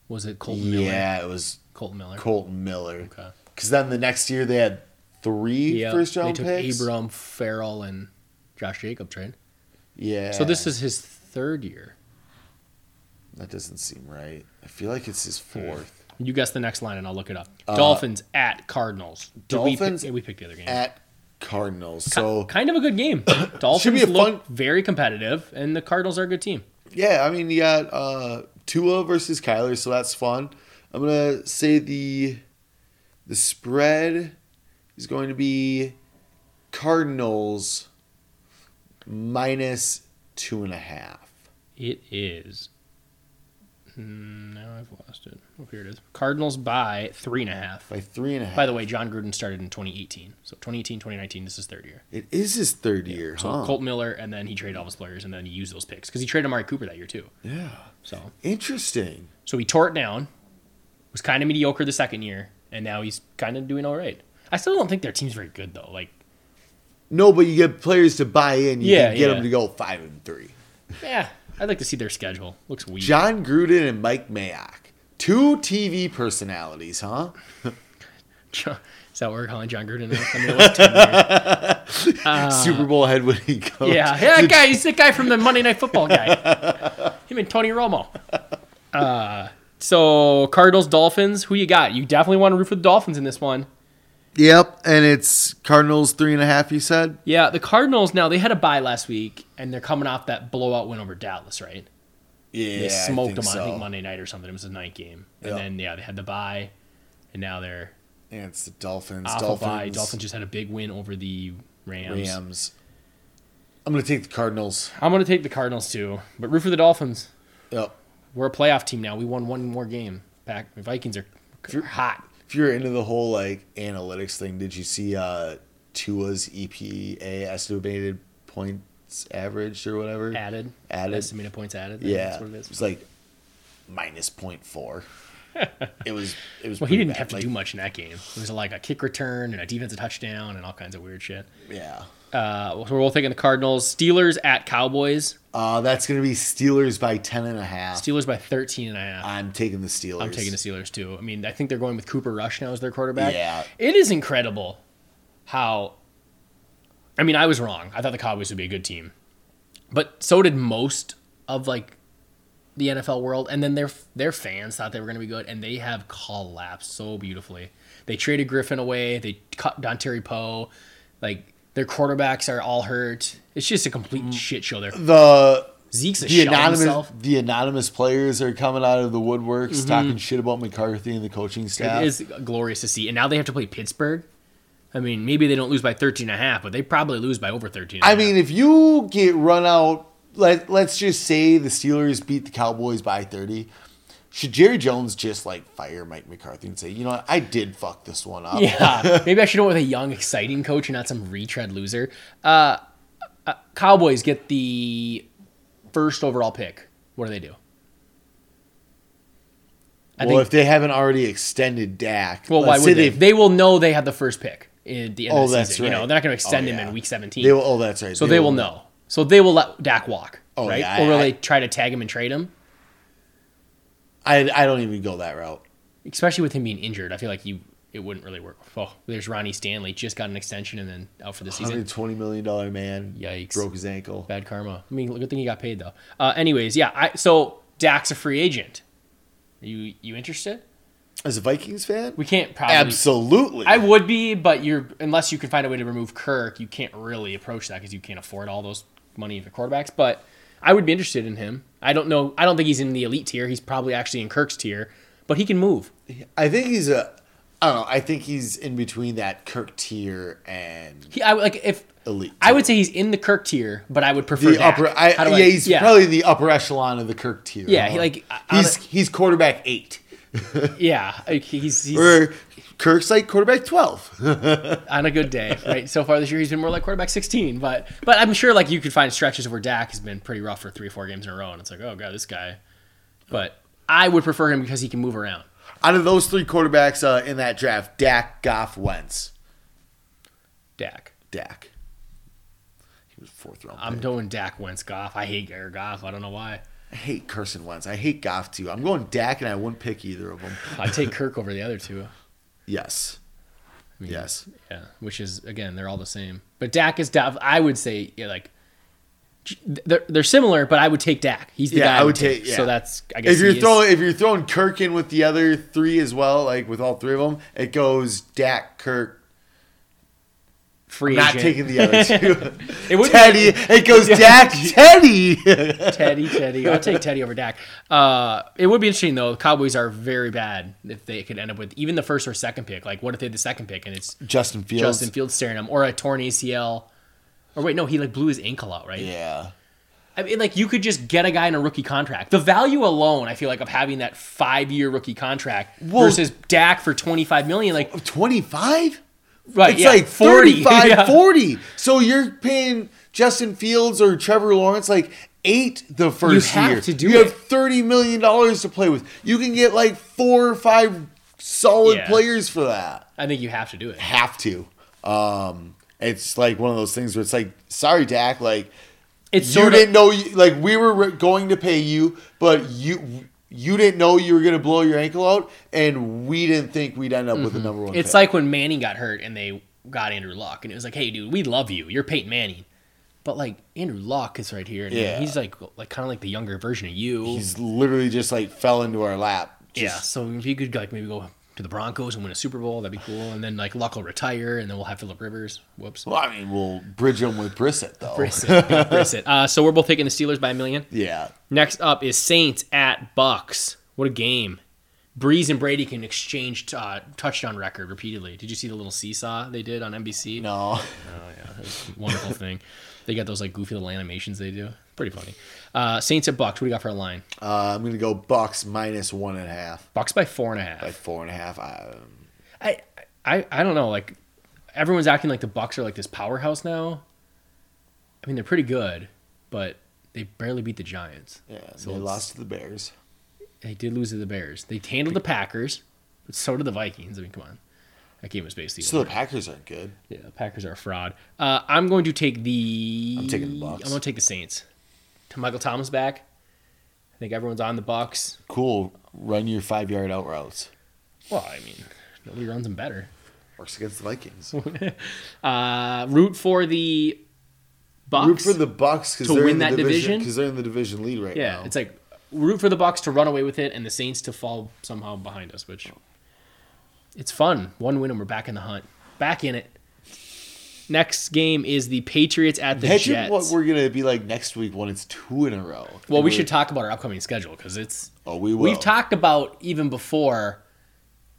Was it Kolton Miller? Yeah, it was Kolton Miller. Kolton Miller. Okay. Because then the next year they had three Yeah, first they took picks. Abram, Ferrell, and Josh Jacobs, right? Yeah. So this is his third year. that doesn't seem right. I feel like it's his fourth. You guess the next line, and I'll look it up. Dolphins at Cardinals. Did we pick- Dolphins yeah, we picked the other game. At Cardinals. So kind of a good game. <coughs> Dolphins be a look fun- very competitive, and the Cardinals are a good team. yeah, I mean you got uh, Tua versus Kyler, so that's fun. I'm gonna say the the spread is going to be Cardinals minus two and a half. It is. Hmm, Now I've lost it. Oh, here it is. Cardinals by three and a half. By three and a half. By the way, Jon Gruden started in 2018. So 2018, 2019, this is third year. it is his third year, So huh? Kolton Miller, and then he traded all his players, and then he used those picks because he traded Amari Cooper that year too. yeah. So Interesting. so he tore it down. Was kind of mediocre the second year, and now he's kind of doing all right. I still don't think their team's very good though. Like, No, but you get players to buy in. You Yeah, can get yeah. them to go five and three. yeah, I'd like to see their schedule. Looks weird. Jon Gruden and Mike Mayock, two TV personalities, huh? Is that what we're calling Jon Gruden? I mean, it was 10 years. <laughs> Super Bowl head winning coach. Uh, Yeah, yeah, that guy. He's the guy from the Monday Night Football guy. <laughs> Him and Tony Romo. Uh, so Cardinals, Dolphins. Who you got? You definitely want to root for the Dolphins in this one. Yep, and it's Cardinals three and a half. You said. Yeah, the Cardinals. Now they had a bye last week, and they're coming off that blowout win over Dallas, right? Yeah, They smoked them on so. I think Monday night or something. It was a night game, and Yeah. then yeah, they had the bye, and now they're And it's the Dolphins. off a Dolphins. bye. Dolphins just had a big win over the Rams. Rams. I'm gonna take the Cardinals. I'm gonna take the Cardinals too, but root for the Dolphins. Yep. We're a playoff team now. We won one more game. Back the Vikings are are hot. If you're into the whole like analytics thing, did you see uh Tua's EPA estimated points averaged or whatever? Added, Added. estimated points added. Yeah, that's what it it is. was like minus 0.4. <laughs> it was. It was. Well, he didn't bad. have to Like, do much in that game. It was like a kick return and a defensive touchdown and all kinds of weird shit. Yeah. Uh, so we're both taking the Cardinals. Steelers at Cowboys. Uh, that's gonna be Steelers by 10 and a half. Steelers by 13 and a half. I'm taking the Steelers. I'm taking the Steelers too. I mean, I think they're going with Cooper Rush now as their quarterback. Yeah. It is incredible how. I mean, I was wrong. I thought the Cowboys would be a good team, but so did most of like the NFL world. And then their their fans thought they were going to be good, and they have collapsed so beautifully. They traded Griffen away. They cut Dontari Poe. Like their quarterbacks are all hurt. It's just a complete mm. shit show there. The Zeke's a the anonymous himself. the anonymous players are coming out of the woodworks mm-hmm. talking shit about McCarthy and the coaching staff. It is glorious to see. And now they have to play Pittsburgh. I mean, maybe they don't lose by 13 and a half, but they probably lose by over 13. and a I half. mean, if you get run out, let let's just say the Steelers beat the Cowboys by thirty. Should Jerry Jones just like fire Mike McCarthy and say, you know what, I did fuck this one up? yeah, <laughs> maybe I should go with a young, exciting coach and not some retread loser. Uh, uh, Cowboys get the first overall pick. What do they do? I well, think. if they haven't already extended Dak, well, why would they? they've- will know they have the first pick in the end Oh, of the that's season. You know, they're not going to extend Oh, him yeah. in week 17. They will, oh, that's right. so they will know. So they will let Dak walk, Oh, right? yeah, or will I- they try to tag him and trade him? I I don't even go that route. especially with him being injured, I feel like you it wouldn't really work. Oh, there's Ronnie Stanley, just got an extension and then out for the season. Twenty million dollar man, Yikes. broke his ankle. Bad karma. I mean, good thing he got paid though. Uh, anyways, yeah. I, so Dak's a free agent. You you interested? As a Vikings fan, We can't probably. absolutely. I would be, but you're unless you can find a way to remove Kirk, you can't really approach that because you can't afford all those money for quarterbacks. But I would be interested in him. I don't know. I don't think he's in the elite tier. He's probably actually in Kirk's tier, but he can move. I think he's a. I don't know. I think he's in between that Kirk tier and He, I like if elite. I would say he's in the Kirk tier, but I would prefer the Dak. upper. I, yeah, he's yeah, probably the upper echelon of the Kirk tier. Yeah, he, like, I- he's he's quarterback eight, yeah. he's he's or Kirk's like quarterback twelve. <laughs> on a good day, right? So far this year, he's been more like quarterback 16, but but I'm sure like you could find stretches where Dak has been pretty rough for three or four games in a row, and it's like, oh god, this guy. But I would prefer him because he can move around. Out of those three quarterbacks uh, in that draft, Dak, Goff, Wentz, Dak. Dak. He was fourth round. I'm pick. doing Dak Wentz Goff. I hate Jared Goff. I don't know why. I hate Carson Wentz. I hate Goff too. I'm going Dak, and I wouldn't pick either of them. I'd take Kirk over the other two. <laughs> Yes. Yes. Yeah, which is again they're all the same. But Dak is I would say yeah, like they're they're similar, but I would take Dak. He's the Yeah, guy I would take- So yeah. that's I guess If you're he is- throwing if you're throwing Kirk in with the other three as well, like with all three of them, it goes Dak, Kirk. Free Not agent. taking the other two. <laughs> It would Teddy. It goes Dak, <laughs> Teddy. Teddy, Teddy. I'll take Teddy over Dak. Uh, it would be interesting though. The Cowboys are very bad if they could end up with even the first or second pick. Like, what if they had the second pick and it's Justin Fields. Justin Fields staring them, or a torn ACL, or wait, no, he like blew his ankle out, right? Yeah. I mean, like you could just get a guy in a rookie contract. The value alone, I feel like, of having that five-year rookie contract Well- versus Dak for twenty-five million, like 25? Right, It's yeah, like 40, <laughs> 35, yeah. 40. So you're paying Justin Fields or Trevor Lawrence like eight the first have year. to do you it. have $30 million to play with. You can get like four or five solid Yeah. players for that. I think you have to do it. Have to. Um, it's like one of those things where it's like, sorry, Dak, like It's you didn't of know you, like we were re- going to pay you, but you you didn't know you were going to blow your ankle out, and we didn't think we'd end up with the number one. Mm-hmm. it's pick. like when Manning got hurt and they got Andrew Luck, and it was like, hey, dude, we love you. You're Peyton Manning. But like Andrew Luck is right here, and Yeah. he's like like kind of like the younger version of you. he's literally just like fell into our lap. yeah, so if you could like maybe go to the Broncos and win a Super Bowl, that'd be cool. And then like Luck will retire, and then we'll have Philip Rivers. Whoops. Well, I mean, we'll bridge them with Brissett though. Brissett. Yeah, Brissett. Uh, so we're both taking the Steelers by a million. Yeah. Next up is Saints at Bucks. What a game! Brees and Brady can exchange uh, touchdown record repeatedly. Did you see the little seesaw they did on NBC? No. Oh yeah, that's a wonderful <laughs> thing. They got those like goofy little animations they do. Pretty funny. Uh, Saints at Bucks. What do you got for a line? Uh, I'm gonna go Bucks minus one and a half Bucks by four and a half. by four and a half. Um, I, I I don't know. Like everyone's acting like the Bucks are like this powerhouse now. I mean, they're pretty good, but they barely beat the Giants. yeah, So they lost to the Bears. They did lose to the Bears. They handled the Packers, but so did the Vikings. I mean, come on. That game was basically So the. Packers aren't good. Yeah, the Packers are a fraud. Uh, I'm going to take the. I'm taking the Bucks. I'm going to take the Saints. To Michael Thomas back. I think everyone's on the Bucks. Cool. Run your five yard out routes. Well, I mean, nobody runs them better. Works against the Vikings. <laughs> Uh, root for the Bucks. Root for the Bucks because To they're win in the that division? because they're in the division lead right yeah, now. it's like root for the Bucks to run away with it, and the Saints to fall somehow behind us. Which it's fun. One win, and we're back in the hunt. Back in it. Next game is the Patriots at the Imagine Jets. what we're gonna be like next week when it's two in a row. well, we should talk about our upcoming schedule because it's Oh, we will. we've talked about even before.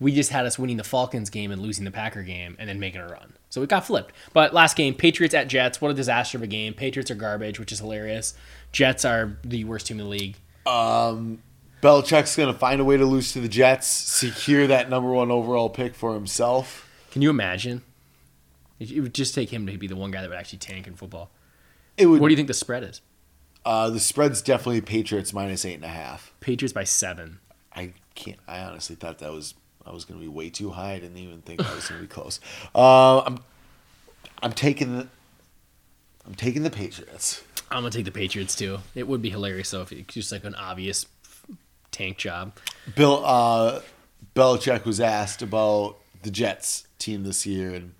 We just had us winning the Falcons game and losing the Packer game and then making a run. So it got flipped. But last game, Patriots at Jets. What a disaster of a game. Patriots are garbage, which is hilarious. Jets are the worst team in the league. Um, Belichick's gonna find a way to lose to the Jets, secure that number one overall pick for himself. Can you imagine? It would just take him to be the one guy that would actually tank in football. It would. What do you think the spread is? uh, the spread's definitely Patriots minus eight and a half. Patriots by seven. I can't. I honestly thought that was I was gonna be way too high. I didn't even think I was gonna be close. <laughs> Uh, I'm I'm taking the I'm taking the Patriots. I'm gonna take the Patriots too. It would be hilarious though if it's just like an obvious tank job. Bill uh, Belichick was asked about the Jets team this year, and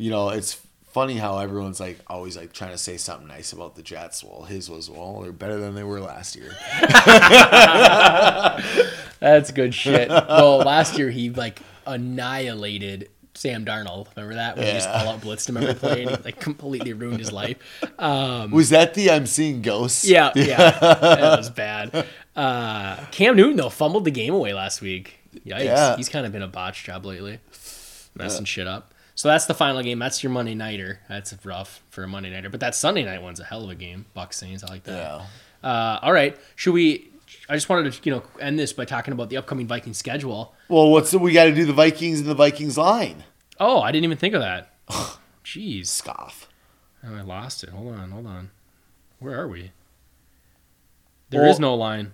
you know it's funny how everyone's like always like trying to say something nice about the Jets. Well, his was well, they're better than they were last year. <laughs> That's good shit. well, last year he like annihilated Sam Darnold. Remember that when he just all out blitzed him every play and he like completely ruined his life. was that the I'm seeing ghosts? Yeah, yeah, <laughs> that was bad. Uh, Cam Newton though fumbled the game away last week. Yikes, Yeah. he's kind of been a botch job lately, messing shit up. So that's the final game. That's your Monday nighter. That's rough for a Monday nighter, but that Sunday night one's a hell of a game. Bucks Saints, I like that. Yeah. Uh, all right, should we? I just wanted to you know end this by talking about the upcoming Viking schedule. Well, what's the, we got to do the Vikings and the Vikings line? Oh, I didn't even think of that. <laughs> Jeez, Scoff. oh, I lost it. Hold on, hold on. Where are we? There is Well- no line.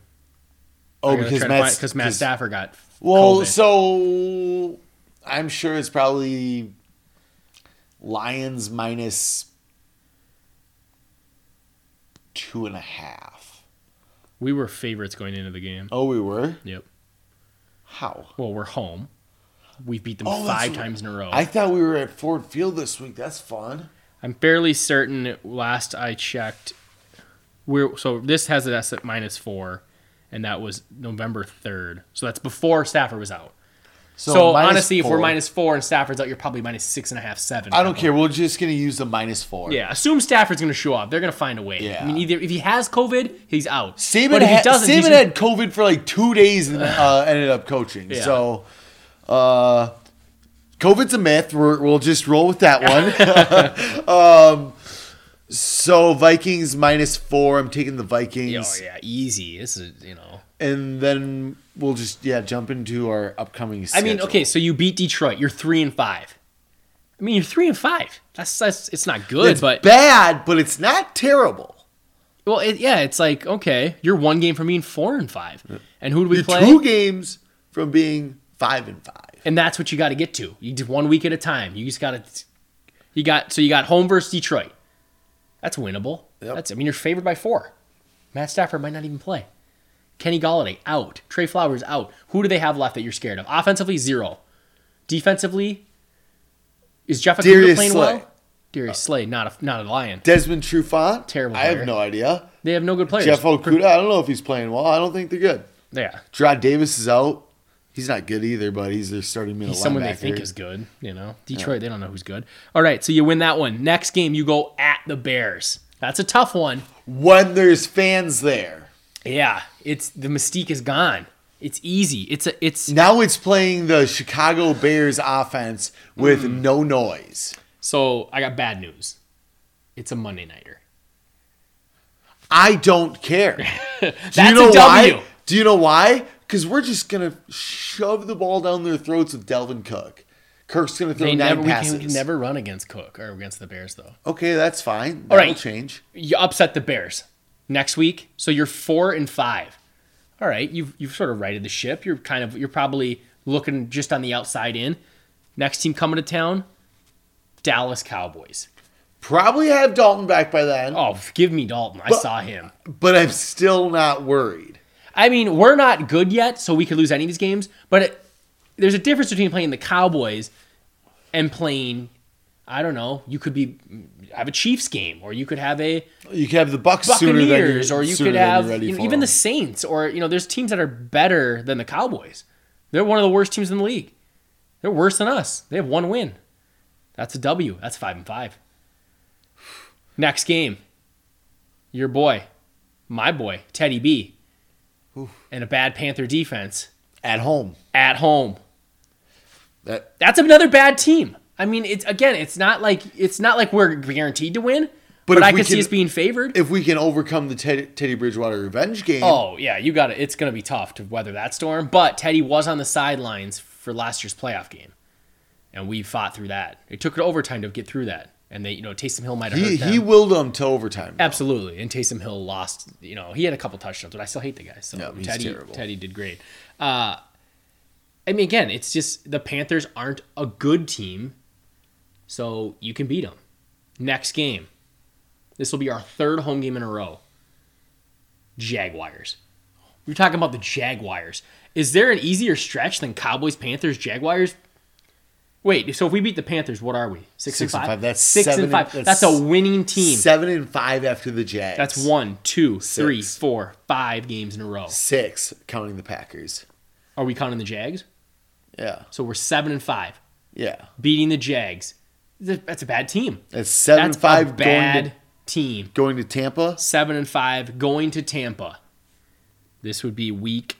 Oh, because Matt because Matt Stafford got Well, COVID. so I'm sure it's probably Lions minus two and a half. we were favorites going into the game. Oh, we were. Yep. How? Well, we're home. We've beat them Oh, five times in a row. I thought we were at Ford Field this week. That's fun. I'm fairly certain. Last I checked, we're so this has us at minus four, and that was November third. So that's before Stafford was out. So, minus honestly, if we're four. minus and Stafford's out, you're probably minus six and a half, seven. I don't care. We're just gonna use the minus four. Yeah, assume Stafford's going to show up. They're going to find a way. Yeah. I mean, either if he has COVID, he's out. Saban, but if he had, doesn't, Saban had COVID for like two days and uh, <sighs> ended up coaching. Yeah. So, uh, COVID's a myth. We're, we'll just roll with that one. <laughs> <laughs> um, so Vikings minus four. I'm taking the Vikings, oh yeah, easy. This is you know. And then we'll just yeah jump into our upcoming. I mean, okay, so you beat Detroit. You're three and five. I mean, you're three and five. That's that's it's not good, it's but bad, but it's not terrible. well, it, yeah, it's like okay, you're one game from being four and five. And who do we You're play? two games from being five and five. and that's what you got to get to. You do one week at a time. You just got to. You got so you got home versus Detroit. That's winnable. Yep. That's I mean you're favored by four. Matt Stafford might not even play. Kenny Golladay out. Trey Flowers out. Who do they have left that you're scared of? Offensively zero. Defensively, is Jeff Okudah Darius playing Slay. well? Darius Slay, not a not a lion. Desmond Trufant. Terrible I have no idea. They have no good players. Jeff Okudah. I don't know if he's playing well. I don't think they're good. yeah, Jarrad Davis is out. He's not good either, but he's their starting middle he's someone they think is good. You know, Detroit they don't know who's good. All right, so you win that one. Next game you go at the Bears. That's a tough one. when there's fans there. Yeah, it's the mystique is gone. It's easy. It's a it's Now it's playing the Chicago Bears offense with Mm. no noise. so I got bad news. It's a Monday nighter. I don't care. <laughs> Do That's you know a W. why? Do you know why? Because we're just gonna shove the ball down their throats with Dalvin Cook. Kirk's gonna throw They nine never we passes. can, we can never run against Cook or against the Bears though. Okay, that's fine. All That'll right. change. You upset the Bears next week, so you're four and five. All right, you've you've sort of righted the ship. You're kind of you're probably looking just on the outside in. Next team coming to town, Dallas Cowboys. Probably have Dalton back by then, Oh, give me Dalton. I saw him. but I'm still not worried. I mean, we're not good yet, so we could lose any of these games. But it, there's a difference between playing the Cowboys and playing. I don't know. You could be mm, have a Chiefs game, or you could have a You could have the Bucks sooner than you're, Buccaneers, or you could have you know, even the. Saints, or you know, there's teams that are better than the Cowboys. They're one of the worst teams in the league. They're worse than us. They have one win. That's a W. That's five and five. Next game, your boy, my boy, Teddy B, and a bad Panther defense at home. at home. That That's another bad team. I mean, it's again, it's not like it's not like we're guaranteed to win, But but, I could see us being favored. if we can overcome the Teddy, Teddy Bridgewater revenge game, Oh yeah, you got it. It's gonna be tough to weather that storm. But Teddy was on the sidelines for last year's playoff game, and we fought through that. It took overtime to get through that, and they, you know, Taysom Hill might have he hurt them. he willed them to overtime. Absolutely, and Taysom Hill lost. You know, he had a couple touchdowns, but I still hate the guy. So he's Teddy, terrible. Teddy did great. Uh, I mean, again, it's just the Panthers aren't a good team, so you can beat them. Next game, this will be our third home game in a row. Jaguars. We're talking about the Jaguars. Is there an easier stretch than Cowboys, Panthers, Jaguars? Wait, so if we beat the Panthers, what are we? Six, Six and and five. five. That's six and five. and- That's, that's a winning team. Seven and five after the Jags. That's one, two, three, Six. four, five games in a row. six, counting the Packers. Are we counting the Jags? Yeah, So we're seven and five, yeah. beating the Jags. Th- That's a bad team. That's seven That's five a bad going to team. going to Tampa. Seven and five going to Tampa. This would be week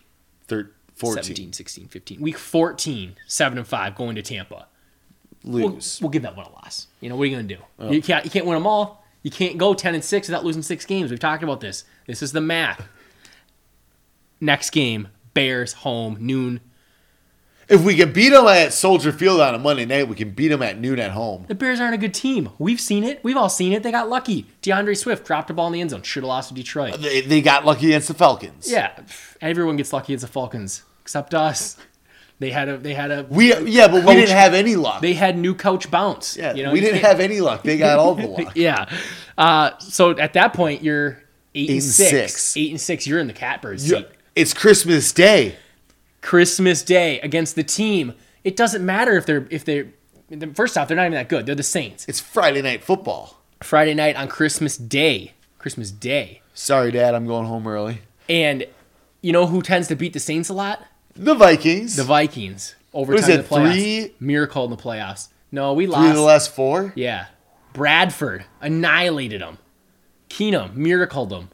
Thir- 14. 17, 16, 15. Week 14, seven and five going to Tampa. We'll, Lose. we'll give that one a loss. You know what are you gonna do? Oh. You can't you can't win them all. You can't go ten and six without losing six games. We've talked about this. This is the math. Next game, Bears home noon. If we can beat them at Soldier Field on a Monday night, we can beat them at noon at home. The Bears aren't a good team. We've seen it. We've all seen it. They got lucky. D'Andre Swift dropped a ball in the end zone. Should have lost to Detroit. They, they got lucky against the Falcons. Yeah, everyone gets lucky against the Falcons except us. They had a they had a We yeah, but we didn't have any luck. they had new coach bounce. yeah, you know, we didn't have any luck. They got all the <laughs> luck. Yeah. Uh, so at that point, you're eight, and and six. six. Eight and six. You're in the catbird seat. It's Christmas Day. Christmas Day against the team It doesn't matter if they're if they're first off they're not even that good. They're the Saints. It's Friday night football. Friday night on Christmas Day. Christmas Day. Sorry, Dad, I'm going home early. And you know who tends to beat the Saints a lot? The Vikings. The Vikings. Overtime What is in the playoffs. three? Miracle in the playoffs. No, we Three lost. of the last four. Yeah. Bradford annihilated them. Keenum miracled them.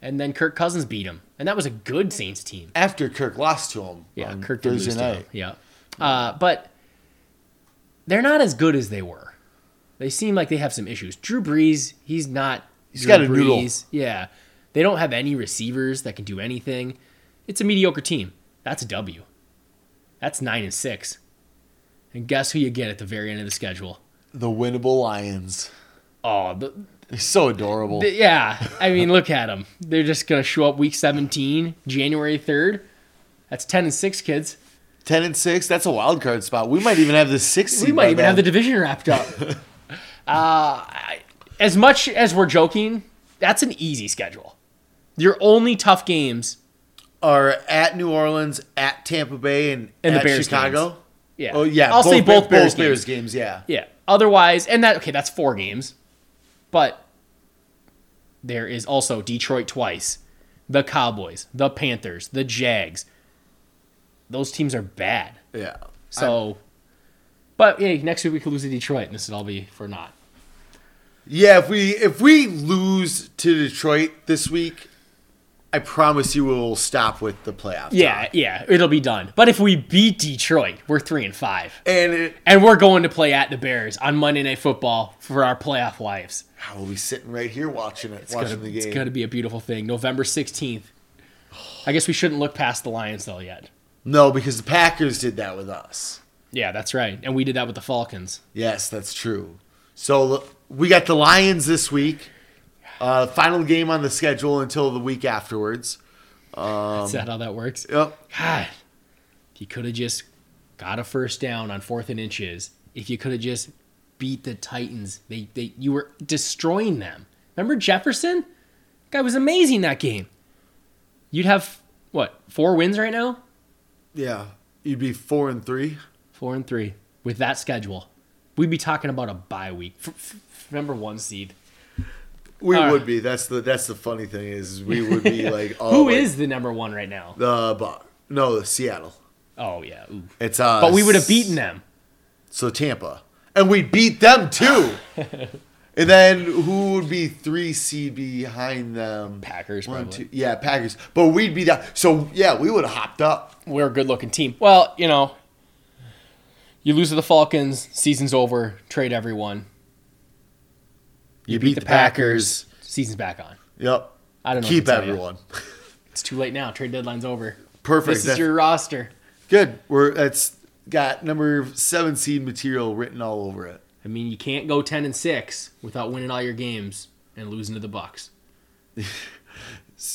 And then Kirk Cousins beat him. And that was a good Saints team. After Kirk lost to him. Yeah, on Kirk did Thursday night. Yeah. Uh, but they're not as good as they were. They seem like they have some issues. Drew Brees, he's not. He's Drew got a noodle. Brees. Yeah. They don't have any receivers that can do anything. It's a mediocre team. That's a W. That's nine and six. And guess who you get at the very end of the schedule? The winnable Lions. Oh, the, They're so adorable. yeah. I mean, look at them. They're just gonna show up week 17, January 3rd. That's 10 and six, kids. Ten and six. That's a wild card spot. We might even have the sixth. We might even then. have the division wrapped up. <laughs> uh, as much as we're joking, that's an easy schedule. Your only tough games, are at New Orleans, at Tampa Bay, and, And the Bears Chicago. yeah. Oh yeah, I'll say both Bears, Bears games. games. Yeah, Yeah. Otherwise, and that okay, that's four games, but there is also Detroit twice, the Cowboys, the Panthers, the Jags. Those teams are bad. yeah. So, but yeah, next week we could lose to Detroit, and this would all be for naught. Yeah, if we if we lose to Detroit this week, I promise you we'll stop with the playoff. Yeah, yeah, it'll be done. But if we beat Detroit, we're three and five, and it, and we're going to play at the Bears on Monday Night Football for our playoff lives. I will be sitting right here watching it, It's watching gonna, the game. it's gonna be a beautiful thing. November sixteenth. I guess we shouldn't look past the Lions though yet. No, because the Packers did that with us. Yeah, that's right, and we did that with the Falcons. Yes, that's true. So we got the Lions this week. Uh, final game on the schedule until the week afterwards. Um, Is that how that works? Yep. God, you could have just got a first down on fourth and inches, if you could have just beat the Titans, they, they you were destroying them. Remember Jefferson? Guy was amazing that game. You'd have what four wins right now? Yeah, you'd be four and three. Four and three with that schedule. We'd be talking about a bye week. F- f- number one seed. We All right. would be. That's the that's the funny thing is we would be <laughs> like oh, Who like, is the number one right now? the Bu- no the Seattle. Oh yeah, ooh. It's uh. but we would have beaten them. So Tampa, and we beat them too. <laughs> and then who would be three seed behind them? Packers, One, probably. two, yeah, Packers. But we'd be down. So yeah, we would have hopped up. we're a good looking team. Well, you know, you lose to the Falcons, season's over, trade everyone. You, beat, the Packers. season's back on. Yep. I don't know. Keep everyone. <laughs> It's too late now. Trade deadline's over. Perfect. This is That's- your roster. Good. We're that's got number seven seed material written all over it. I mean, you can't go ten and six without winning all your games and losing to the Bucks. <laughs>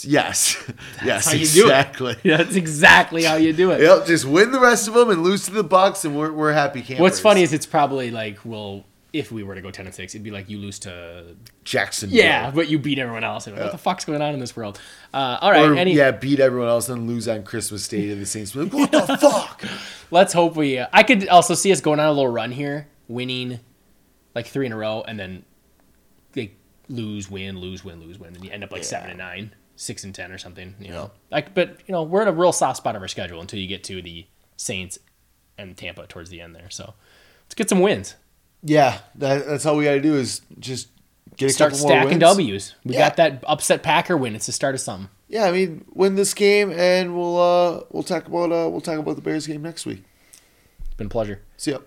Yes. yes. how you do it. exactly. <laughs> That's exactly how you do it. Yep. Just win the rest of them and lose to the Bucks, and we're we're happy campers. What's funny is it's probably like, well, if we were to go ten and six, it'd be like you lose to Jackson. yeah, but you beat everyone else. And what the fuck's going on in this world? Uh, all right, Or any, yeah, beat everyone else and lose on Christmas Day to the Saints. Like, what the <laughs> fuck? Let's hope we. Uh, I could also see us going on a little run here, winning like three in a row, and then they lose, win, lose, win, lose, win, and you end up like seven and nine, six and ten, or something. You know, like, but you know, we're in a real soft spot of our schedule until you get to the Saints and Tampa towards the end there. So let's get some wins. Yeah, that, that's all we got to do is just get a Start couple more stacking wins. W's. We Yeah. got that upset Packer win. It's the start of something. Yeah, I mean, win this game, and we'll uh we'll talk about uh we'll talk about the Bears game next week. It's been a pleasure. See ya.